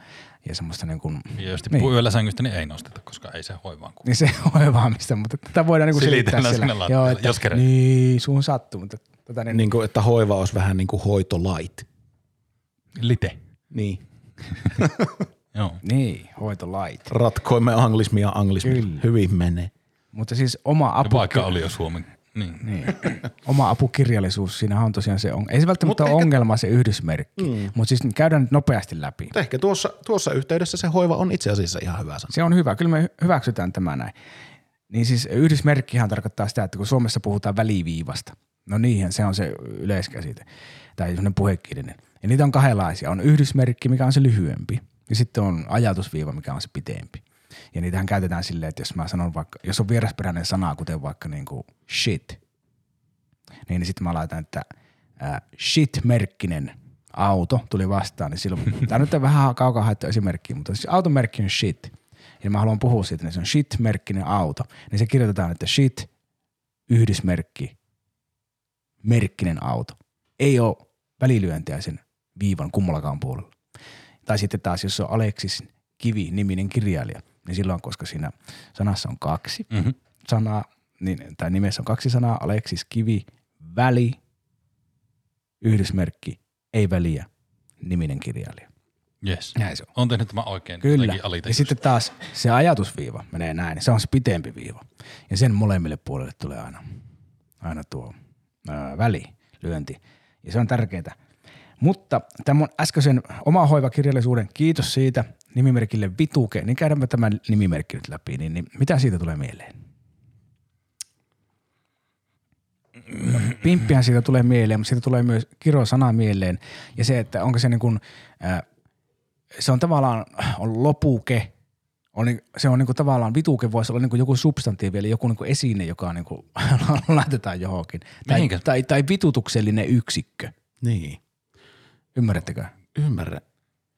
ja semmoista niin kuin, ja jos niin. yöllä sängystä, niin ei nosteta, koska ei se hoivaan kuulu. Niin se <laughs> hoivaamista, mutta tätä voidaan niin kuin silittää siellä. Joo, että, jos kerran. Niin, suun sattuu, mutta tota, niin, niin kuin, että hoiva olisi vähän niin kuin hoitolait. Lite. Niin. <laughs> Joo. Niin, hoitolait. Ratkoimme anglismia anglismia. Kyllä. Hyvin menee. Mutta siis oma apu... Ja vaikka oli jo suomen. Niin. niin. oma apukirjallisuus, siinä on tosiaan se, on, ei se välttämättä ole ehkä, ongelma se yhdysmerkki, mm. mutta siis käydään nyt nopeasti läpi. Mutta ehkä tuossa, tuossa yhteydessä se hoiva on itse asiassa ihan hyvä sana. Se on hyvä, kyllä me hyväksytään tämä näin. Niin siis yhdysmerkkihan tarkoittaa sitä, että kun Suomessa puhutaan väliviivasta, no niinhän se on se yleiskäsite, tai semmoinen puhekielinen. Ja niitä on kahdenlaisia. On yhdysmerkki, mikä on se lyhyempi – ja sitten on ajatusviiva, mikä on se pitempi. Ja niitähän käytetään silleen, että jos mä sanon vaikka, jos on vierasperäinen sana, kuten vaikka niin kuin shit, niin, niin sitten mä laitan, että äh, shit-merkkinen auto tuli vastaan, niin silloin, <laughs> tämä nyt on vähän kaukaa haettu esimerkki, mutta siis automerkki on shit, ja mä haluan puhua siitä, niin se on shit-merkkinen auto, niin se kirjoitetaan, että shit, yhdysmerkki, merkkinen auto. Ei ole välilyöntiä sen viivan kummallakaan puolella. Tai sitten taas, jos on Aleksis Kivi-niminen kirjailija, niin silloin, koska siinä sanassa on kaksi mm-hmm. sanaa, niin, tai nimessä on kaksi sanaa, Aleksis Kivi, väli, yhdysmerkki, ei väliä, niminen kirjailija. Yes. Näin se on. On tehnyt tämä oikein. Kyllä. Ja sitten taas se ajatusviiva menee näin. Se on se pitempi viiva. Ja sen molemmille puolelle tulee aina, aina tuo ää, välilyönti. Ja se on tärkeää. Mutta tämän äskeisen oma hoivakirjallisuuden, kiitos siitä nimimerkille Vituke, niin käydäänpä tämän nimimerkki nyt läpi, niin, niin mitä siitä tulee mieleen? Pimppihän siitä tulee mieleen, mutta siitä tulee myös kirosana mieleen. Ja se, että onko se niin kuin, se on tavallaan on lopuke, on, niin, se on niin kuin tavallaan, vituke voisi olla niin kuin joku substantiivi, eli joku niin kuin esine, joka niin kuin <laughs> laitetaan johonkin. Tai, tai, tai vitutuksellinen yksikkö. Niin. Ymmärrättekö? Ymmärrä.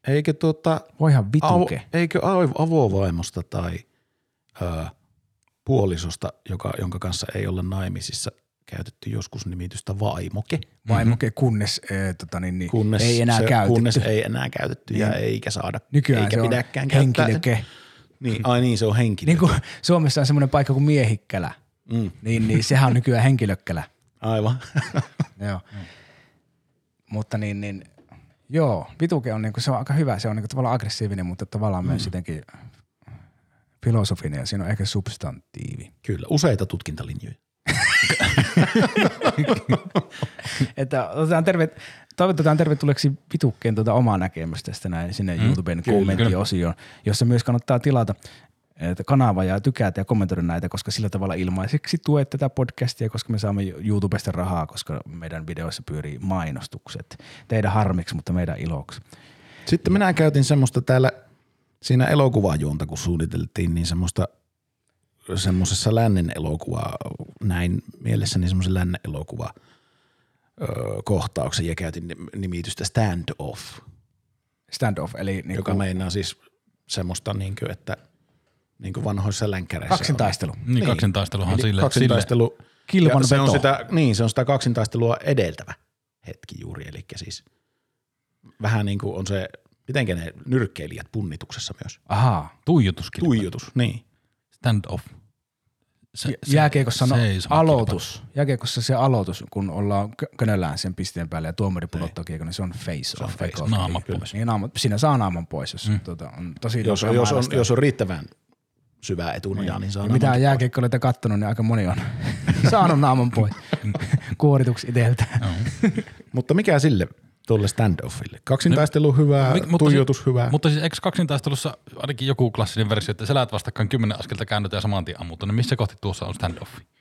Eikö tuota... Voihan vituke. Av, eikö avovaimosta tai ö, puolisosta, joka, jonka kanssa ei ole naimisissa käytetty joskus nimitystä vaimoke. Vaimoke, kunnes, e, tota niin, niin, kunnes ei enää se, käytetty. Kunnes ei enää käytetty ja niin. eikä saada. Nykyään eikä se pidäkään henkilöke. Niin, ai niin, se on henkilöke. Niin kuin Suomessa on semmoinen paikka kuin Miehikkälä, mm. niin, niin sehän on nykyään henkilökkälä. Aivan. <laughs> Joo. Mm. Mutta niin, niin Joo, vituke on, niinku, se on aika hyvä. Se on niinku tavallaan aggressiivinen, mutta tavallaan mm. myös jotenkin filosofinen ja siinä on ehkä substantiivi. Kyllä, useita tutkintalinjoja. <laughs> että otetaan terve, toivotetaan tervetulleeksi vitukkeen tuota omaa näkemystä tästä näin sinne mm, YouTuben kyllä, kommenttiosioon, jossa myös kannattaa tilata kanava ja tykätä ja kommentoida näitä, koska sillä tavalla ilmaiseksi tuet tätä podcastia, koska me saamme YouTubesta rahaa, koska meidän videoissa pyörii mainostukset. Teidän harmiksi, mutta meidän iloksi. Sitten minä käytin semmoista täällä siinä elokuvajuonta, kun suunniteltiin, niin semmoista semmoisessa lännen elokuva, näin mielessäni semmoisen lännen elokuva kohtauksen ja käytin nimitystä stand off, Stand-off, eli niin joka meinaa siis semmoista, niin kuin, että niin kuin vanhoissa länkkäreissä kaksintaistelu. Niin, niin. kaksintaisteluhan sille, kaksintaistelu, Kilvan ja se on, sitä, niin, se on sitä kaksintaistelua edeltävä hetki juuri, eli siis vähän niin kuin on se, mitenkä ne nyrkkeilijät punnituksessa myös. Ahaa. sille tuijotuskilpailu. Tuijotus, niin. Stand off. Se, Jääkiekossa no, seisomakilpailu. aloitus. Jääkiekossa se aloitus, kun ollaan kö- könöllään sen pisteen päälle ja tuomari pudottaa kiekon, niin se on face off. face eikö off, ole? naama pois. Niin, naama, siinä saa naaman pois, jos mm. tuota, on tosi Jos, jos, on, jos on riittävän syvää etunojaa, niin saa Mitä jääkiekkoilijoita kattonut, niin aika moni on <laughs> saanut naaman pois <laughs> kuorituksi itseltä. <laughs> Mutta mikä sille tuolle stand-offille? Kaksintaistelu hyvää, Mik- mutta tuijotus se, hyvää. Mutta siis eikö kaksintaistelussa ainakin joku klassinen versio, että sä läät vastakkain kymmenen askelta käännytä ja saman tien niin missä kohti tuossa on stand-offi?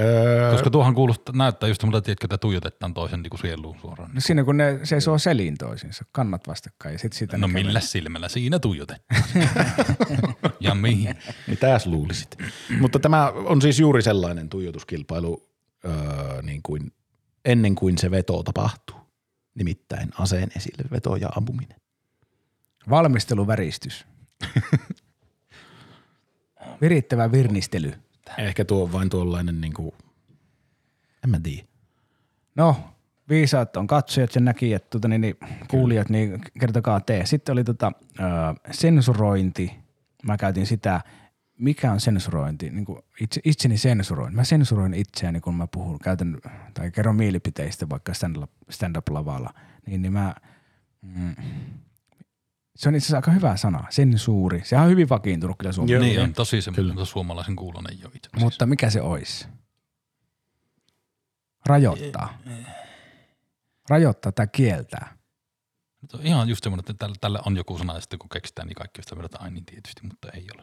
Öö, Koska tuohan kuulostaa, näyttää just semmoilta, tiedätkö, että tuijotetaan toisen niin kuin sieluun suoraan. No siinä kun ne seisoo selin toisiinsa, kannat vastakkain ja sitten siitä No millä silmällä siinä tuijotetaan? <laughs> ja mihin? Mitäs luulisit? Mutta tämä on siis juuri sellainen tuijotuskilpailu öö, niin kuin ennen kuin se veto tapahtuu. Nimittäin aseen esille veto ja ampuminen. Valmisteluväristys. <laughs> Virittävä virnistely. Ehkä tuo on vain tuollainen, niin kuin, en mä tiedä. No, viisaat on katsojat ja näkijät, tuota, niin, niin, kuulijat, niin kertokaa te. Sitten oli tota, ö, sensurointi. Mä käytin sitä, mikä on sensurointi, niin kuin itse, itseni sensuroin. Mä sensuroin itseäni, kun mä puhun, käytän tai kerron mielipiteistä vaikka stand-up, stand-up-lavalla. Niin, niin mä, mm, se on itse asiassa aika hyvä sana, sensuuri. Sehän on hyvin vakiintunut kyllä Suomessa. niin on tosi semmoinen suomalaisen kuulonen jo itse asiassa. Mutta mikä se olisi? Rajoittaa. Rajoittaa tai kieltää. Se on ihan just semmoinen, että tällä, tällä on joku sana ja sitten kun keksitään, niin kaikki sitä verrataan, ai niin tietysti, mutta ei ole.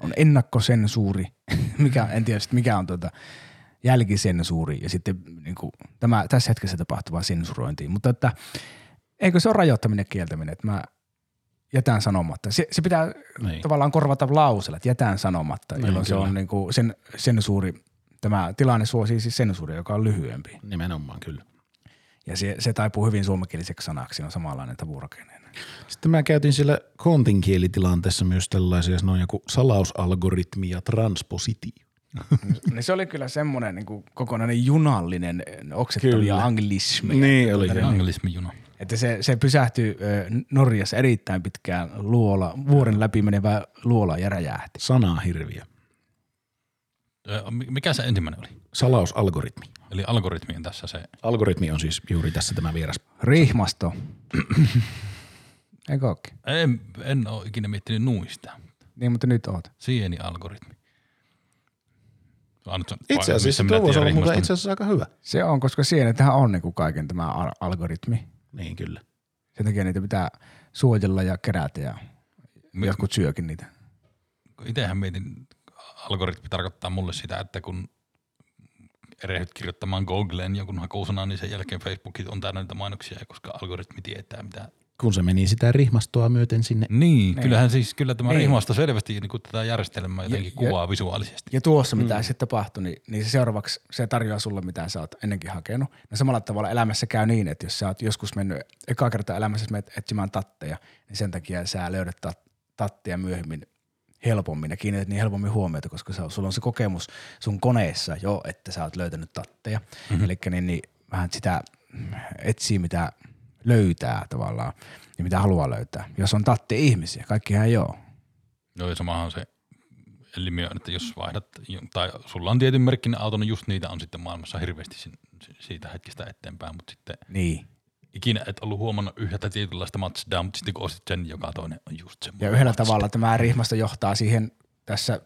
On ennakkosensuuri, <laughs> mikä, en tiedä mikä on tuota jälkisensuuri ja sitten niin kuin, tämä, tässä hetkessä tapahtuvaa sensurointia. Mutta että, eikö se ole rajoittaminen kieltäminen, että mä jätän sanomatta. Se, se pitää Niin. tavallaan korvata lausella, että jätän sanomatta, Niin, jolloin se kyllä. on niin kuin sen, sensuuri, tämä tilanne suosii siis sensuuria, joka on lyhyempi. Nimenomaan kyllä. Ja se, se taipuu hyvin suomenkieliseksi sanaksi, siinä on samanlainen tavurakenne. Sitten mä käytin siellä kontin kielitilanteessa myös tällaisia, no joku salausalgoritmi ja transpositio. <laughs> niin se oli kyllä semmoinen niin kuin kokonainen junallinen oksettavia anglismi. Niin oli. Anglismijuna. Että se, se pysähtyi Norjassa erittäin pitkään luola, vuoren läpi menevä luola ja räjähti. Sanaa hirviö. Mikä se ensimmäinen oli? Salausalgoritmi. Eli algoritmi on tässä se. Algoritmi on siis juuri tässä tämä vieras. Rihmasto. Eikö ookin? En, en ole ikinä miettinyt nuista. Niin, mutta nyt oot. Sieni-algoritmi. Ainut, Itse asiassa tuo voisi olla itse asiassa aika hyvä. Se on, koska sienethän on niin kuin kaiken tämä al- algoritmi. Niin kyllä. Sen takia niitä pitää suojella ja kerätä ja Mi- jotkut syökin niitä. Itsehän mietin, algoritmi tarkoittaa mulle sitä, että kun erehdyt kirjoittamaan Googleen jonkun hakusanan, niin sen jälkeen Facebookit on täynnä niitä mainoksia, koska algoritmi tietää mitä. Kun se meni sitä rihmastoa myöten sinne. Niin, kyllähän siis kyllä tämä Niin. rihmasto selvästi niin kuin tätä järjestelmää jotenkin Ja- ja- kuvaa visuaalisesti. Ja tuossa, mitä mm. sitten tapahtui, niin, niin se seuraavaksi se tarjoaa sulle, mitä sä oot ennenkin hakenut. Ja samalla tavalla elämässä käy niin, että jos sä oot joskus mennyt eka kertaa elämässä menet etsimään tatteja, niin sen takia sä löydät tat- tatteja myöhemmin helpommin ja kiinnität niin helpommin huomiota, koska sä, sulla on se kokemus sun koneessa jo, että sä oot löytänyt tatteja. Mm-hmm. Eli niin, niin vähän sitä etsii, mitä löytää tavallaan ja mitä haluaa löytää. Jos on tatteja ihmisiä, kaikkihan ei ole. Joo, ja samahan se ilmiö, että jos vaihdat, tai sulla on tietyn merkkinen auto, niin just niitä on sitten maailmassa hirveästi siitä hetkestä eteenpäin, mutta sitten Niin. ikinä et ollut huomannut yhtä tietynlaista Mazdaa, mutta sitten kun ostit sen, niin joka toinen on just Ja semmoinen. yhdellä Mazda. tavalla tämä rihmasto johtaa siihen tässä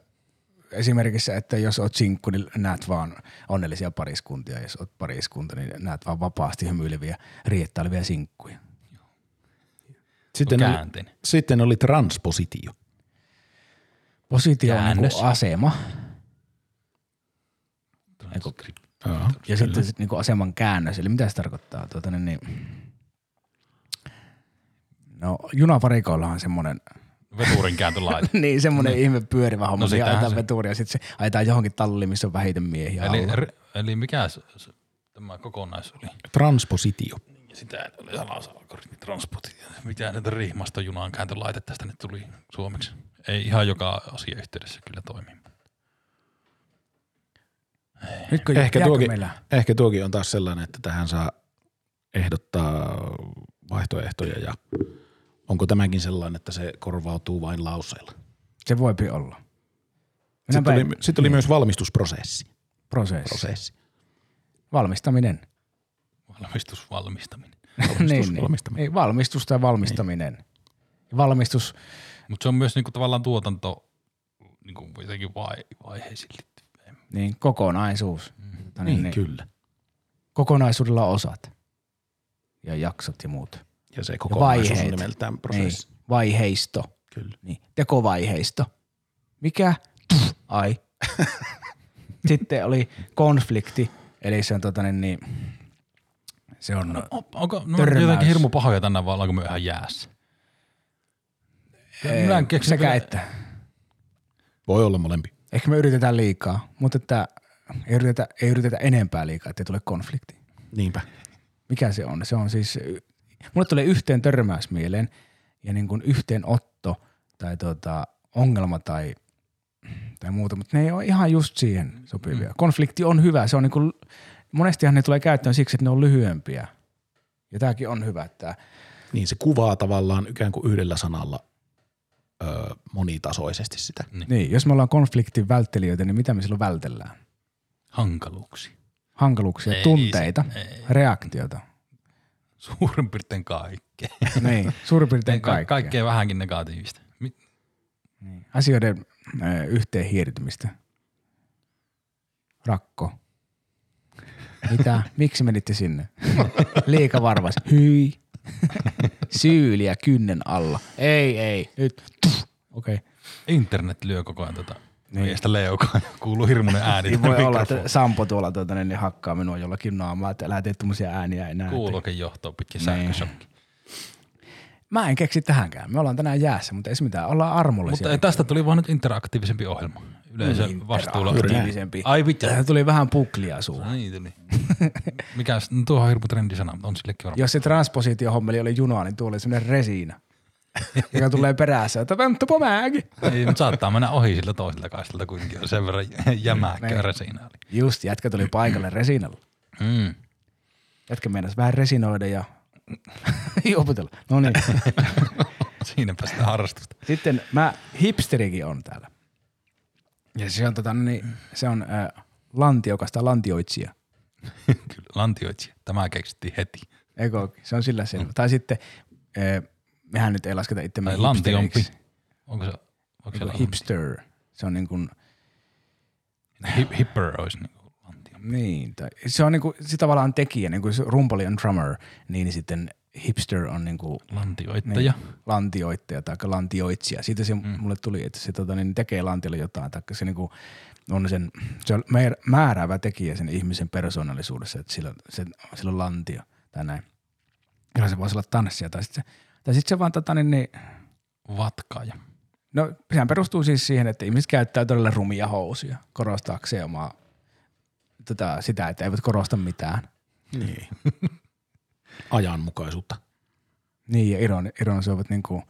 esimerkiksi, että jos oot sinkku, niin näet vaan onnellisia pariskuntia. Jos oot pariskunta, niin näet vaan vapaasti hymyileviä, riettailevia sinkkuja. Sitten oli, sitten oli transpositio. Positio on niin asema Joo. ja sitten sit niin aseman käännös. Eli mitä se tarkoittaa? Tuota, niin, niin, no junavarikoilla on semmoinen Veturin kääntölaite. <laughs> niin semmoinen ihme pyörivä homma, No no, sitähän ajetaan se- veturia ja sitten se ajetaan johonkin talliin, missä on vähiten miehiä eli, alla. ri- eli mikä se, se, tämä kokonais oli? Transpositio. Ja sitä oli salasalgoritmi transport. Mitä näitä riimastojunan kääntölaite tästä nyt tuli suomeksi? Ei ihan joka asia yhteydessä kyllä toimi. Nytkö Ehkä tuokin, meillä? ehkä tuokin on taas sellainen, että tähän saa ehdottaa vaihtoehtoja ja onko tämäkin sellainen, että se korvautuu vain lauseilla. Se voipi olla. Sitten oli, sitten oli myös valmistusprosessi. prosessi. Prosessi. Valmistaminen. Valmistusvalmistaminen. Valmistus, <laughs> niin, niin. valmistaminen. Ei, valmistus tai valmistaminen. Niin. Valmistus, Mutta se on myös niinku tavallaan tuotanto niinku jotenkin vai, vaiheisiin liittyvä. niin kokonaisuus. Mm. Niin, niin, niin, kyllä. Kokonaisuudella on osat ja jaksot ja muut. Ja se kokonaisuus on nimeltään prosessi. Niin. Vaiheisto. Kyllä. Niin. Tekovaiheisto. Mikä? Tuff, ai. <laughs> Sitten oli konflikti, eli se on tota niin, niin se on, On, onko no, Törmäys. jotenkin hirmu pahoja tänään vai ollaanko me ihan jäässä? Ei, Mä en keksi sekä kyllä- että. Voi olla molempi. Ehkä me yritetään liikaa, mutta että ei yritetä, ei yritetä enempää liikaa, ettei tule konflikti. Niinpä. Mikä se on? Se on siis, mulle tulee yhteen törmäys mieleen ja niin kuin yhteenotto tai tota, ongelma tai, tai muuta, mutta ne ei ole ihan just siihen sopivia. Konflikti on hyvä, se on niin kuin, monestihan ne tulee käyttöön siksi, että ne on lyhyempiä. Ja tämäkin on hyvä, että Niin se kuvaa tavallaan ikään kuin yhdellä sanalla öö, monitasoisesti sitä. niin, jos me ollaan konfliktin välttelijöitä, niin mitä me silloin vältellään? Hankaluuksia. Hankaluuksia, Ei tunteita, ei. reaktiota. Suurin piirtein kaikkea. niin, suurin piirtein Ka- kaikkea. kaikkea vähänkin negatiivista. Mi- Niin. Asioiden ö, yhteen hiirtymistä. Rakko. Mitä? Miksi menitte sinne? Liika varvas. Hyi. Syyliä kynnen alla. Ei, ei. Nyt. Okei. Okay. Internet lyö koko ajan tota Niin. miestä leukaan. <laughs> Kuuluu hirmuinen ääni. Niin voi olla, että. Sampo tuolla tuota, niin niin hakkaa minua jollakin naamaa, että älä tee tuommoisia ääniä enää. Kuuluukin johtoon pitkin Niin. sähköshokki. Mä en keksi tähänkään. Me ollaan tänään jäässä, mutta ei se mitään. Ollaan armollisia. Mutta tästä tuli vaan nyt interaktiivisempi ohjelma. Yleisö vastuulla. Interaktiivisempi. Ai vittu. Tähän tuli vähän puklia suuhun. Niin tuli. Mikä, no tuo on hirmu trendisana, mutta on sillekin varmaan. Jos se transpositiohommeli oli juna, niin tuo oli semmoinen resiina, joka tulee perässä, että vänttäpä mäkin. Ei, mutta saattaa mennä ohi sillä toiselta kaistalta kuitenkin. on Sen verran jämäkkä Niin. resina oli. Just, jätkä tuli paikalle resinalla. Mm. Jätkä meinas vähän resinoida ja <laughs> opetella. No niin. <laughs> Siinäpä sitä harrastusta. Sitten mä, hipsterikin on täällä. Ja se on, tota, niin, se on äh, lantiokasta lantioitsija. <laughs> Kyllä, lantioitsija. Tämä keksittiin heti. Eikö ookin? Se on sillä selvä. Tai sitten, äh, mehän nyt ei lasketa itseämme Tai lantiompi. hipsteriksi. Onko se, onko se hipster. Se on niin kuin, Hip, hipper olisi niin kuin lantio. Niin, tai se on niinku, se tavallaan tekijä, niin kuin se rumpali on drummer, niin sitten hipster on niinku Lantioittaja. niin, lantioittaja tai lantioitsija. Siitä se mm. mulle tuli, että se tota, niin tekee lantiolle jotain, tai se niinku on sen, se on määr- määräävä tekijä sen ihmisen persoonallisuudessa, että sillä, se, sillä on lantio tai näin. Ja se voisi olla tanssia, tai sitten se, tai sit se vaan tota, niin, niin, Vatkaaja. No sehän perustuu siis siihen, että ihmiset käyttää todella rumia housuja korostaakseen omaa tota, sitä, että eivät korosta mitään. Niin. <laughs> Ajanmukaisuutta. Niin, ja ironi, ironisoivat niin kuin,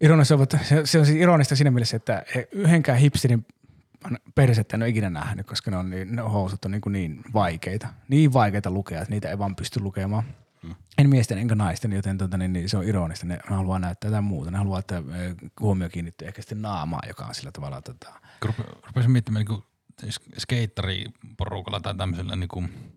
ironisoivat, se, se on siis ironista siinä mielessä, että yhdenkään hipsterin persettä en ole ikinä nähnyt, koska ne, on niin, ne housut on niin, niin vaikeita. Niin vaikeita lukea, että niitä ei vaan pysty lukemaan. Hmm. En miesten enkä naisten, joten tota, niin, niin, se on ironista. Ne, ne haluaa näyttää jotain muuta. Ne haluaa, että ö, huomio kiinnittyy ehkä sitten naamaan, joka on sillä tavalla tota, rupe- rupesin miettimään niin skeittariporukalla tai tämmöisellä, niin kuin,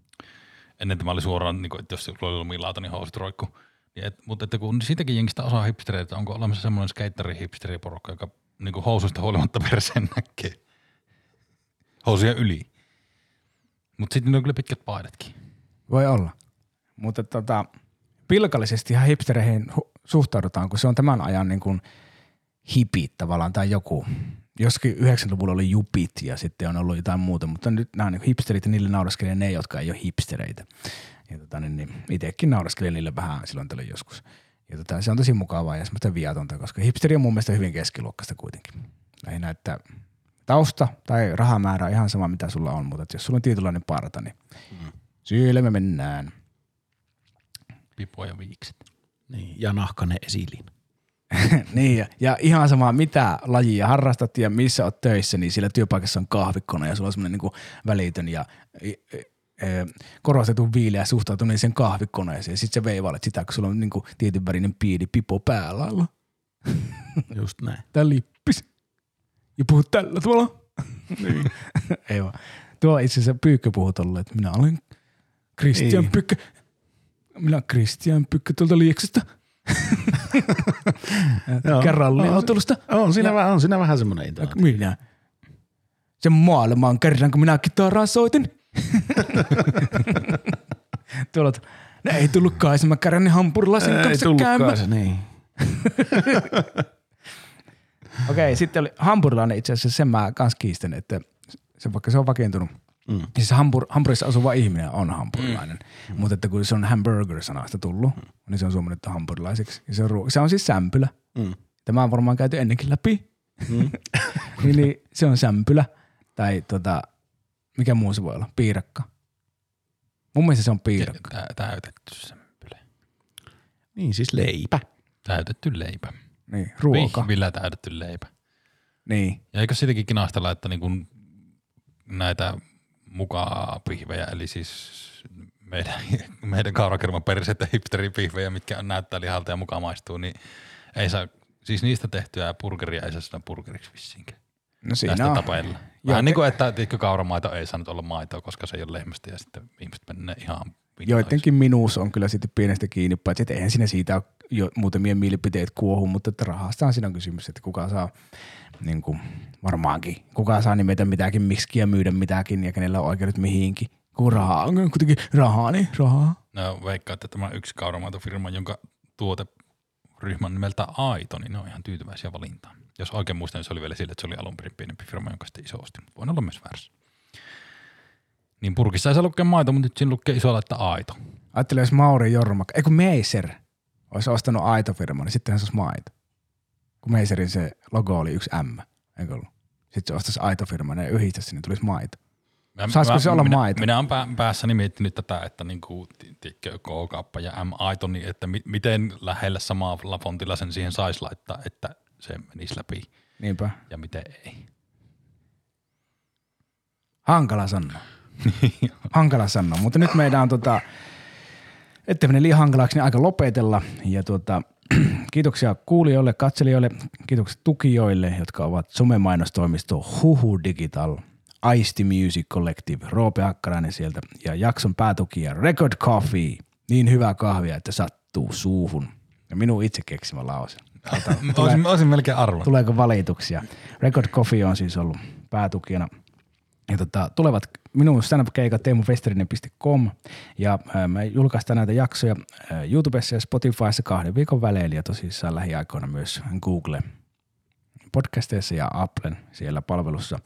ennen tämä oli suoraan, niin kuin, että jos sulla oli lumilauta, niin housut roikku. Niin et, mutta että kun siitäkin jengistä osaa hipstereitä, onko olemassa semmoinen skeittari hipsteriporukka, joka niinku housuista huolimatta perseen näkee. Housuja yli. Mutta sitten on kyllä pitkät paidatkin. Voi olla. Mutta tota, pilkallisesti ihan hipstereihin suhtaudutaan, kun se on tämän ajan niin kuin hipit tavallaan tai joku. Joskin 90-luvulla oli jupit ja sitten on ollut jotain muuta, mutta nyt nämä niin hipsterit ja niille nauraskelee ne, jotka ei ole hipstereitä. Ja tota, niin, niin itsekin nauraskelee niille vähän silloin tällöin joskus. Ja tota, se on tosi mukavaa ja semmoista viatonta, koska hipsteri on mun mielestä hyvin keskiluokkaista kuitenkin. Lähinnä, että tausta tai rahamäärä on ihan sama, mitä sulla on, mutta että jos sulla on tietynlainen parta, niin siellä me mennään. Pipo ja viikset. Niin, ja nahkanen esilin. <laughs> niin, ja, ja ihan sama, mitä lajia harrastat ja missä oot töissä, niin siellä työpaikassa on kahvikone ja sulla on semmoinen niin välitön ja e, e, e, korostetun viileä suhtautuminen sen kahvikoneeseen. Sitten sä veivailet sitä, kun sulla on niin kuin tietyn värinen pieni pipo päällä alla. <laughs> Just näin. Tää lippis. Ja puhut tällä tavalla. <laughs> niin. Ei vaan. Tuo itse asiassa Pyykkö puhuu tolle, että minä olen Christian Ei. Pyykkö. Minä olen Christian Pyykkö tuolta Lieksasta. <laughs> Joo. Ralliautoilusta. On siinä, vähän, on siinä vähän semmoinen intonaatio. Minä. Sen maailmaan kerran, kun minä kitaraa soitin. <laughs> Tuolla, ne ei tullutkaan, mä käränin hampurilaisen Ei kanssa käymään. se, niin. <laughs> Okei, sitten oli hampurilainen itse asiassa, sen mä kans kiistän, että se, vaikka se on vakiintunut, mm. siis Hampur, Hampurissa asuva ihminen on hampurilainen, mm. mutta että kun se on hamburger-sanasta tullut, mm. niin se on suomennettu hampurilaiseksi. Ja se, on, ruo- se on siis sämpylä. Mm. Tämä on varmaan käyty ennenkin läpi. Mm. <laughs> niin, niin, se on sämpylä. Tai tota, mikä muu se voi olla? Piirakka. Mun mielestä se on piirakka. Tä- Täytetty sempyle. Niin, siis leipä. Täytetty leipä. Niin, ruoka. Vihvillä täytetty leipä. Niin. Ja eikö sitäkin kinastella, että niin kun näitä mukaan pihvejä, eli siis meidän, <laughs> meidän kaurakerman perseitä hipsteripihvejä, mitkä näyttää lihalta ja mukaan maistuu, niin ei saa, siis niistä tehtyä burgeria ei saa sanoa burgeriksi vissiinkään. No siinä Tästä on. tapailla. Vähän niin kuin, että tiedätkö, kauramaito ei saanut olla maitoa, koska se ei ole lehmästä ja sitten ihmiset menee ihan. Joidenkin minuus on kyllä sitten pienestä kiinni, paitsi että eihän siinä siitä ole jo muutamia mielipiteet kuohu, mutta että rahastahan siinä on kysymys, että kuka saa niin kuin, varmaankin, kuka saa nimetä mitäkin, miksi myydä mitäkin ja kenellä on oikeudet mihinkin. Kun rahaa on kuitenkin rahaa, niin rahaa. No veikkaa, että tämä yksi kauramaitofirma, jonka tuoteryhmän nimeltä Aito, niin ne on ihan tyytyväisiä valintaan. Jos oikein muistan, niin se oli vielä sillä, että se oli alun perin pienempi firma, jonka sitten iso osti. Voin olla myös väärässä. Niin purkissa ei saa lukea maito, mutta nyt siinä lukee isolla, että Aito. Ajattelin, jos Mauri Jorma, ei kun Meiser olisi ostanut aitofirman, niin sittenhän se olisi maito. Kun Meiserin se logo oli yksi M, eikö ollut? Sitten se ostaisi aitofirman ja yhdistäisi sinne, tulisi maito. Mä, Saisiko se olla minä, maito? Minä olen pää, päässäni miettinyt tätä, että niin kuin, tiedätkö, K-kauppa ja M Aito, niin että mi, miten lähellä samalla fontilla sen siihen saisi laittaa, että se menisi läpi Niinpä. ja miten ei. Hankala sanoa. Hankala sanoa, mutta nyt meidän on tota, ettei mene liian hankalaksi, niin aika lopetella. Ja tota, <clears throat> kiitoksia kuulijoille, katselijoille, kiitokset tukijoille, jotka ovat somemainostoimisto Huhu Digital, Aisti Music Collective, Roope Hakkarainen sieltä ja jakson päätukija Record Coffee. Niin hyvää kahvia, että sattuu suuhun. Ja minun itse keksimä lause. <laughs> olisin, olisin melkein arvon. Tuleeko valituksia? Record Coffee on siis ollut päätukijana. Ja tota, tulevat minun stand-up-keikat teemufesterinen.com ja ää, me julkaistaan näitä jaksoja ää, YouTubessa ja Spotifyssa kahden viikon välein ja tosissaan lähiaikoina myös Google podcasteissa ja Applen siellä palvelussa.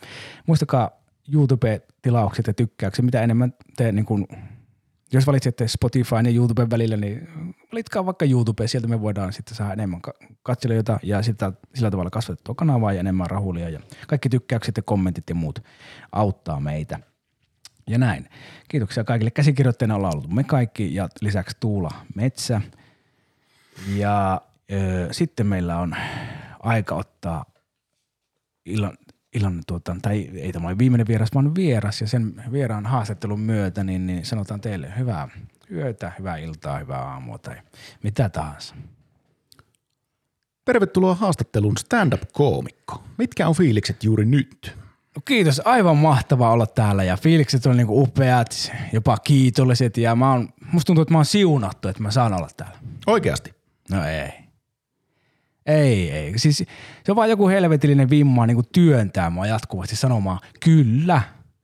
Muistakaa YouTube-tilaukset ja tykkäykset, mitä enemmän te niin kun, jos valitsette Spotifyn ja YouTuben välillä, niin valitkaa vaikka YouTube, sieltä me voidaan sitten saada enemmän ka- katselijoita ja sitä, sillä tavalla kasvatettua kanavaa ja enemmän rahulia ja kaikki tykkäykset ja kommentit ja muut auttaa meitä. Ja näin. Kiitoksia kaikille. Käsikirjoittajana ollaan ollut me kaikki ja lisäksi Tuula Metsä. Ja ö, sitten meillä on aika ottaa illan, illan tuota, tai ei tämä ole viimeinen vieras, vaan vieras ja sen vieraan haastattelun myötä, niin, niin sanotaan teille hyvää yötä, hyvää iltaa, hyvää aamua tai mitä tahansa. Tervetuloa haastatteluun stand-up-koomikko. Mitkä on fiilikset juuri nyt? No kiitos, aivan mahtavaa olla täällä ja fiilikset on niinku upeat, jopa kiitolliset ja mä oon, musta tuntuu, että mä oon siunattu, että mä saan olla täällä. Oikeasti. No ei. Ei, ei. Siis se on vaan joku helvetillinen vimma niin kuin työntää mua jatkuvasti sanomaan kyllä.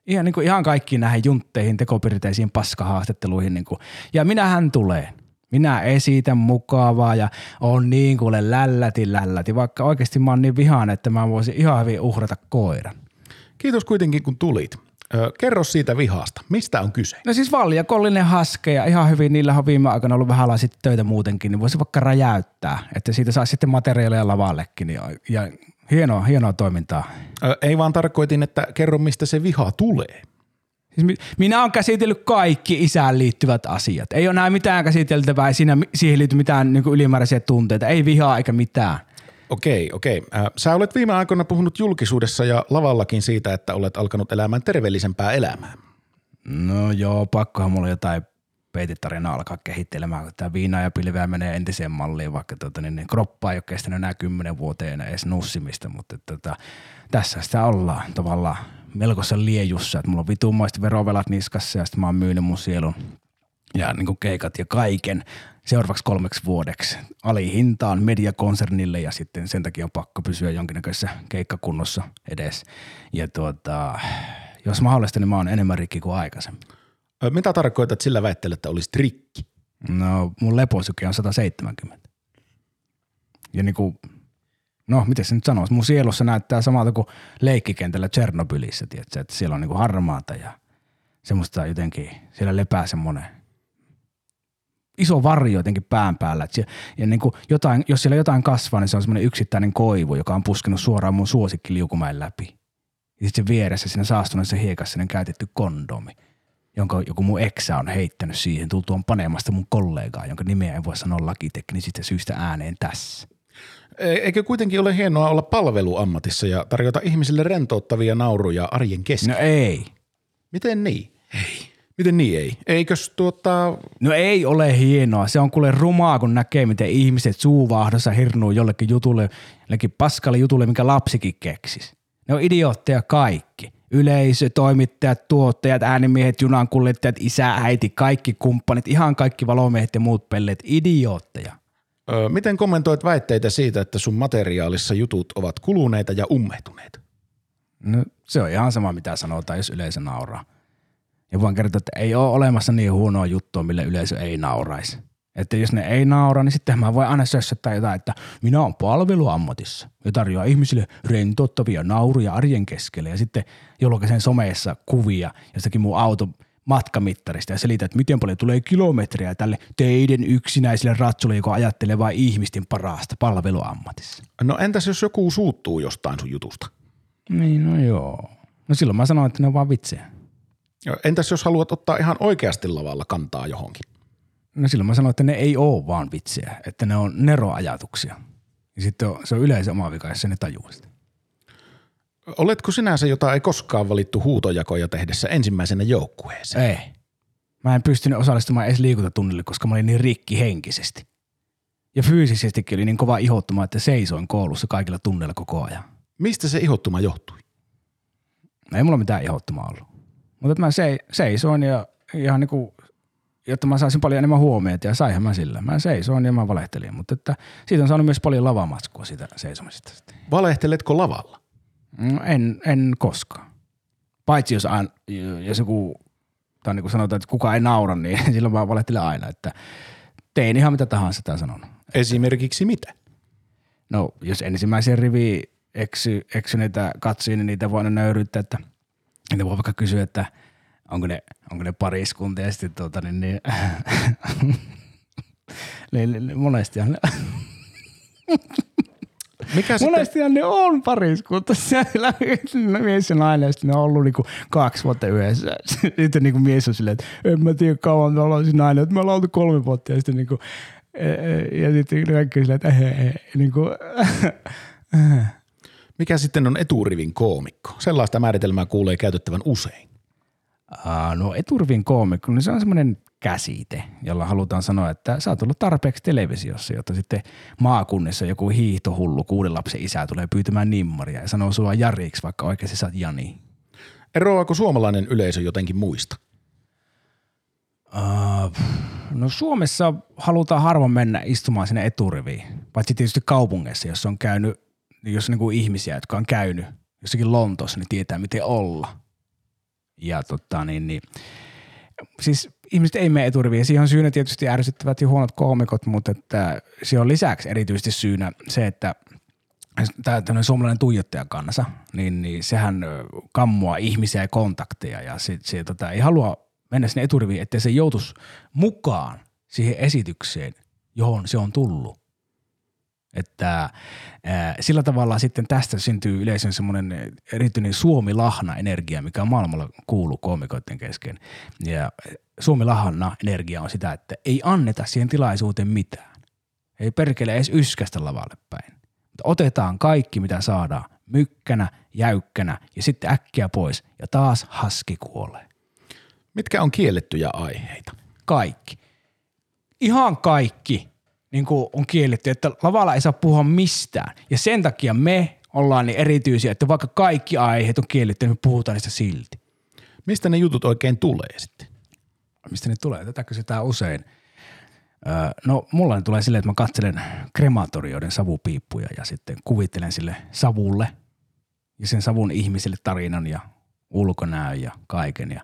Ihan, niin kuin, ihan kaikkiin näihin juntteihin, tekopirteisiin paskahaastatteluihin. Niin kuin. Ja minähän tulee. Minä esitän mukavaa ja on niin kuule lälläti lälläti, vaikka oikeasti mä oon niin vihaan, että mä voisin ihan hyvin uhrata koiran. Kiitos kuitenkin kun tulit. Ö, kerro siitä vihasta. Mistä on kyse? No siis valjakollinen haske ja ihan hyvin niillä on viime aikoina ollut vähän sitten töitä muutenkin, niin voisi vaikka räjäyttää, että siitä saa sitten materiaaleja lavallekin niin, ja hienoa, hienoa toimintaa. Ö, ei vaan tarkoitin, että kerro mistä se viha tulee. Siis mi- minä olen käsitellyt kaikki isään liittyvät asiat. Ei ole näin mitään käsiteltävää, ei siinä, siihen liity mitään niin ylimääräisiä tunteita, ei vihaa eikä mitään. Okei, okei. Sä olet viime aikoina puhunut julkisuudessa ja lavallakin siitä, että olet alkanut elämään terveellisempää elämää. No joo, pakkohan mulla jotain peitetarinaa alkaa kehittelemään, kun tämä viina ja pilveä menee entiseen malliin, vaikka tota, niin, niin kroppa ei ole kestänyt enää kymmenen vuoteen edes nussimista, mutta tota, tässä sitä ollaan tavallaan melkoisessa liejussa, että mulla on vitumaiset verovelat niskassa ja sitten mä oon myynyt mun sielun ja niin kuin keikat ja kaiken seuraavaksi kolmeksi vuodeksi alihintaan mediakonsernille ja sitten sen takia on pakko pysyä jonkinnäköisessä keikkakunnossa edes. Ja tuota, jos mahdollista, niin mä oon enemmän rikki kuin aikaisemmin. Mitä tarkoitat sillä väitteellä, että olisi rikki? No mun leposyke on 170. Ja niinku, no miten se nyt sanoisi, mun sielussa näyttää samalta kuin leikkikentällä Tchernobylissä, tiedätkö, että siellä on niinku harmaata ja semmoista jotenkin, siellä lepää semmoinen iso varjo jotenkin pään päällä. Et siellä, ja niinku jotain, jos siellä jotain kasvaa, niin se on semmoinen yksittäinen koivu, joka on puskenut suoraan mun suosikkiliukumäen läpi. Ja sitten vieressä siinä saastuneessa hiekassa sellainen käytetty kondomi, jonka joku mun eksä on heittänyt siihen tultuaan panemasta mun kollegaa, jonka nimeä en voi sanoa lakiteknisistä syistä ääneen tässä. E- Eikö kuitenkin ole hienoa olla palveluammatissa ja tarjota ihmisille rentouttavia nauruja arjen kesken? No ei. Miten niin? Ei. Miten niin ei? Eikös tuota... No ei ole hienoa. Se on kuule rumaa, kun näkee, miten ihmiset suuvahdossa hirnuu jollekin jutulle, jollekin paskalle jutulle, mikä lapsikin keksis. Ne on idiootteja kaikki. Yleisö, toimittajat, tuottajat, äänimiehet, junankuljettajat, isä, äiti, kaikki kumppanit, ihan kaikki valomiehet ja muut pelleet, idiootteja. Ö, miten kommentoit väitteitä siitä, että sun materiaalissa jutut ovat kuluneita ja ummehtuneita? No se on ihan sama, mitä sanotaan, jos yleisö nauraa. Ja voin kertoa, että ei ole olemassa niin huonoa juttua, millä yleisö ei nauraisi. Että jos ne ei naura, niin sitten mä voin aina sössöttää jotain, että minä olen palveluammatissa ja tarjoaa ihmisille rentouttavia nauruja arjen keskelle. Ja sitten julkaisen somessa kuvia jostakin mun auto matkamittarista ja selitä, että miten paljon tulee kilometriä tälle teidän yksinäiselle ratsulle, joka ajattelee vain ihmisten parasta palveluammatissa. No entäs jos joku suuttuu jostain sun jutusta? Niin, no joo. No silloin mä sanoin, että ne on vaan vitsejä. Entäs jos haluat ottaa ihan oikeasti lavalla kantaa johonkin? No silloin mä sanoin, että ne ei ole vaan vitsejä, että ne on neroajatuksia. Ja sitten on, se on yleensä oma vika, jos se ne tajuu sitä. Oletko sinä se, jota ei koskaan valittu huutojakoja tehdessä ensimmäisenä joukkueeseen? Ei. Mä en pystynyt osallistumaan edes liikuntatunnille, koska mä olin niin rikki henkisesti. Ja fyysisestikin oli niin kova ihottuma, että seisoin koulussa kaikilla tunneilla koko ajan. Mistä se ihottuma johtui? Ei mulla mitään ihottumaa ollut. Mutta että mä se, seisoin ja ihan niin kuin, jotta mä saisin paljon enemmän huomiota ja saihan mä sillä. Mä seisoin ja mä valehtelin, mutta että siitä on saanut myös paljon lavamatskua siitä seisomisesta. Valehteletko lavalla? No en, en koskaan. Paitsi jos, aina, jos joku, tai niin kuin sanotaan, että kukaan ei naura, niin <laughs> silloin mä valehtelen aina, että tein ihan mitä tahansa tämä sanonut. Esimerkiksi mitä? No, jos ensimmäisen rivi eksy, eksyneitä katsoi, niin niitä voi aina nöyryyttää, että niitä voi vaikka kysyä, että onko ne, onko ne pariskuntia ja sitten tuota, niin, niin, <laughs> niin, niin, niin monestihan ne, <laughs> Mikä sitten, monestihan ne on pariskunta. Siellä <laughs> mies ja nainen sitten ne on ollut niinku kaksi vuotta yhdessä. Sitten niinku mies on silleen, että en mä tiedä kauan me ollaan siinä nainen, että me ollaan oltu kolme vuotta ja sitten niinku, ja sitten kaikki on silleen, että eh, eh, niinku, mikä sitten on eturivin koomikko? Sellaista määritelmää kuulee käytettävän usein. Aa, no eturvin koomikko, niin se on semmoinen käsite, jolla halutaan sanoa, että sä oot ollut tarpeeksi televisiossa, jotta sitten maakunnissa joku hiihtohullu kuuden lapsen isä tulee pyytämään nimmaria ja sanoo sua Jariksi, vaikka oikeasti sä oot Jani. Eroaako suomalainen yleisö jotenkin muista? Uh, no Suomessa halutaan harvoin mennä istumaan sinne eturiviin. Paitsi tietysti kaupungeissa, jos on käynyt, jos on niin kuin ihmisiä, jotka on käynyt jossakin Lontoossa, niin tietää miten olla. Ja tota niin, niin siis ihmiset ei mene eturiviin. Siihen on syynä tietysti ärsyttävät ja huonot koomikot, mutta että se on lisäksi erityisesti syynä se, että tämä tämmöinen suomalainen tuijottajakansa, niin, niin sehän ö, kammoaa ihmisiä ja kontakteja ja se, se tota, ei halua mennä sinne eturiviin, ettei se joutuisi mukaan siihen esitykseen, johon se on tullut. Että ää, sillä tavalla sitten tästä syntyy yleisön semmoinen erityinen Suomi-lahna-energia, mikä maailmalla kuuluu koomikoiden kesken. Ja Suomi-lahna-energia on sitä, että ei anneta siihen tilaisuuteen mitään. Ei perkele edes yskästä lavalle päin. Mutta otetaan kaikki, mitä saadaan, mykkänä, jäykkänä ja sitten äkkiä pois ja taas haski kuolee. Mitkä on kiellettyjä aiheita? Kaikki. Ihan kaikki niin kuin on kielletty, että lavalla ei saa puhua mistään. Ja sen takia me ollaan niin erityisiä, että vaikka kaikki aiheet on kielletty, niin me puhutaan niistä silti. Mistä ne jutut oikein tulee sitten? Mistä ne tulee? Tätä kysytään usein. Öö, no mulla ne tulee silleen, että mä katselen krematorioiden savupiippuja ja sitten kuvittelen sille savulle ja sen savun ihmisille tarinan ja ulkonäön ja kaiken. Ja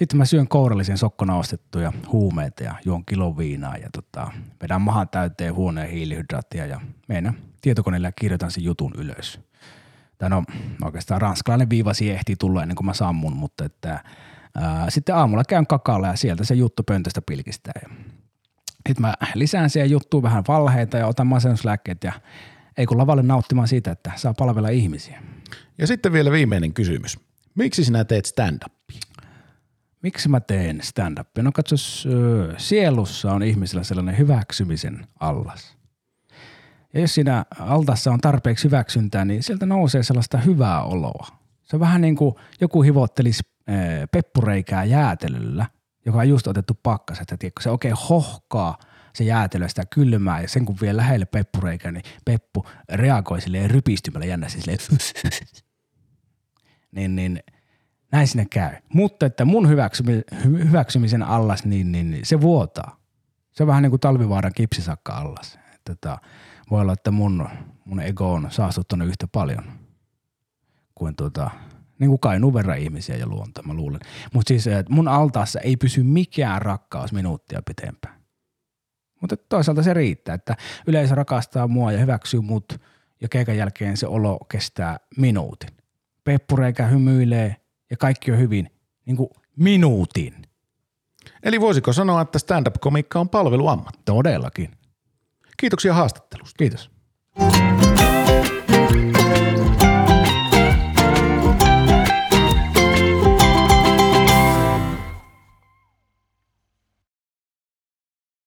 sitten mä syön kourallisen sokkona ostettuja huumeita ja juon kilon viinaa ja tota, vedän mahan täyteen huoneen hiilihydraattia ja menen tietokoneelle ja kirjoitan sen jutun ylös. Tai no oikeastaan ranskalainen viiva siihen ehtii tulla ennen kuin mä sammun, mutta että, ää, sitten aamulla käyn kakalla ja sieltä se juttu pöntöstä pilkistää. Ja sitten mä lisään siihen juttuun vähän valheita ja otan masennuslääkkeet ja ei kun lavalle nauttimaan siitä, että saa palvella ihmisiä. Ja sitten vielä viimeinen kysymys. Miksi sinä teet stand-upia? Miksi mä teen stand-upia? No katsos, sielussa on ihmisellä sellainen hyväksymisen allas. Ja jos siinä altassa on tarpeeksi hyväksyntää, niin sieltä nousee sellaista hyvää oloa. Se on vähän niin kuin joku hivottelisi peppureikää jäätelöllä, joka on just otettu pakkasesta. Tiedätkö, se oikein hohkaa se jäätelö sitä kylmää ja sen kun vie lähelle peppureikää, niin peppu reagoi silleen rypistymällä jännästi silleen <laughs> niin, niin näin sinne käy. Mutta että mun hyväksymi, hy- hyväksymisen allas, niin, niin, niin se vuotaa. Se on vähän niin kuin talvivaaran kipsisakka allas. Että tota, voi olla, että mun, mun ego on saastuttanut yhtä paljon kuin tuota, niin kuin kainun verran ihmisiä ja luontoa, mä luulen. Mutta siis mun altaassa ei pysy mikään rakkaus minuuttia pitempään. Mutta toisaalta se riittää, että yleisö rakastaa mua ja hyväksyy mut ja keikan jälkeen se olo kestää minuutin. Peppureikä hymyilee ja kaikki on hyvin niin kuin minuutin. Eli voisiko sanoa, että stand-up-komiikka on palveluammatti? Todellakin. Kiitoksia haastattelusta. Kiitos.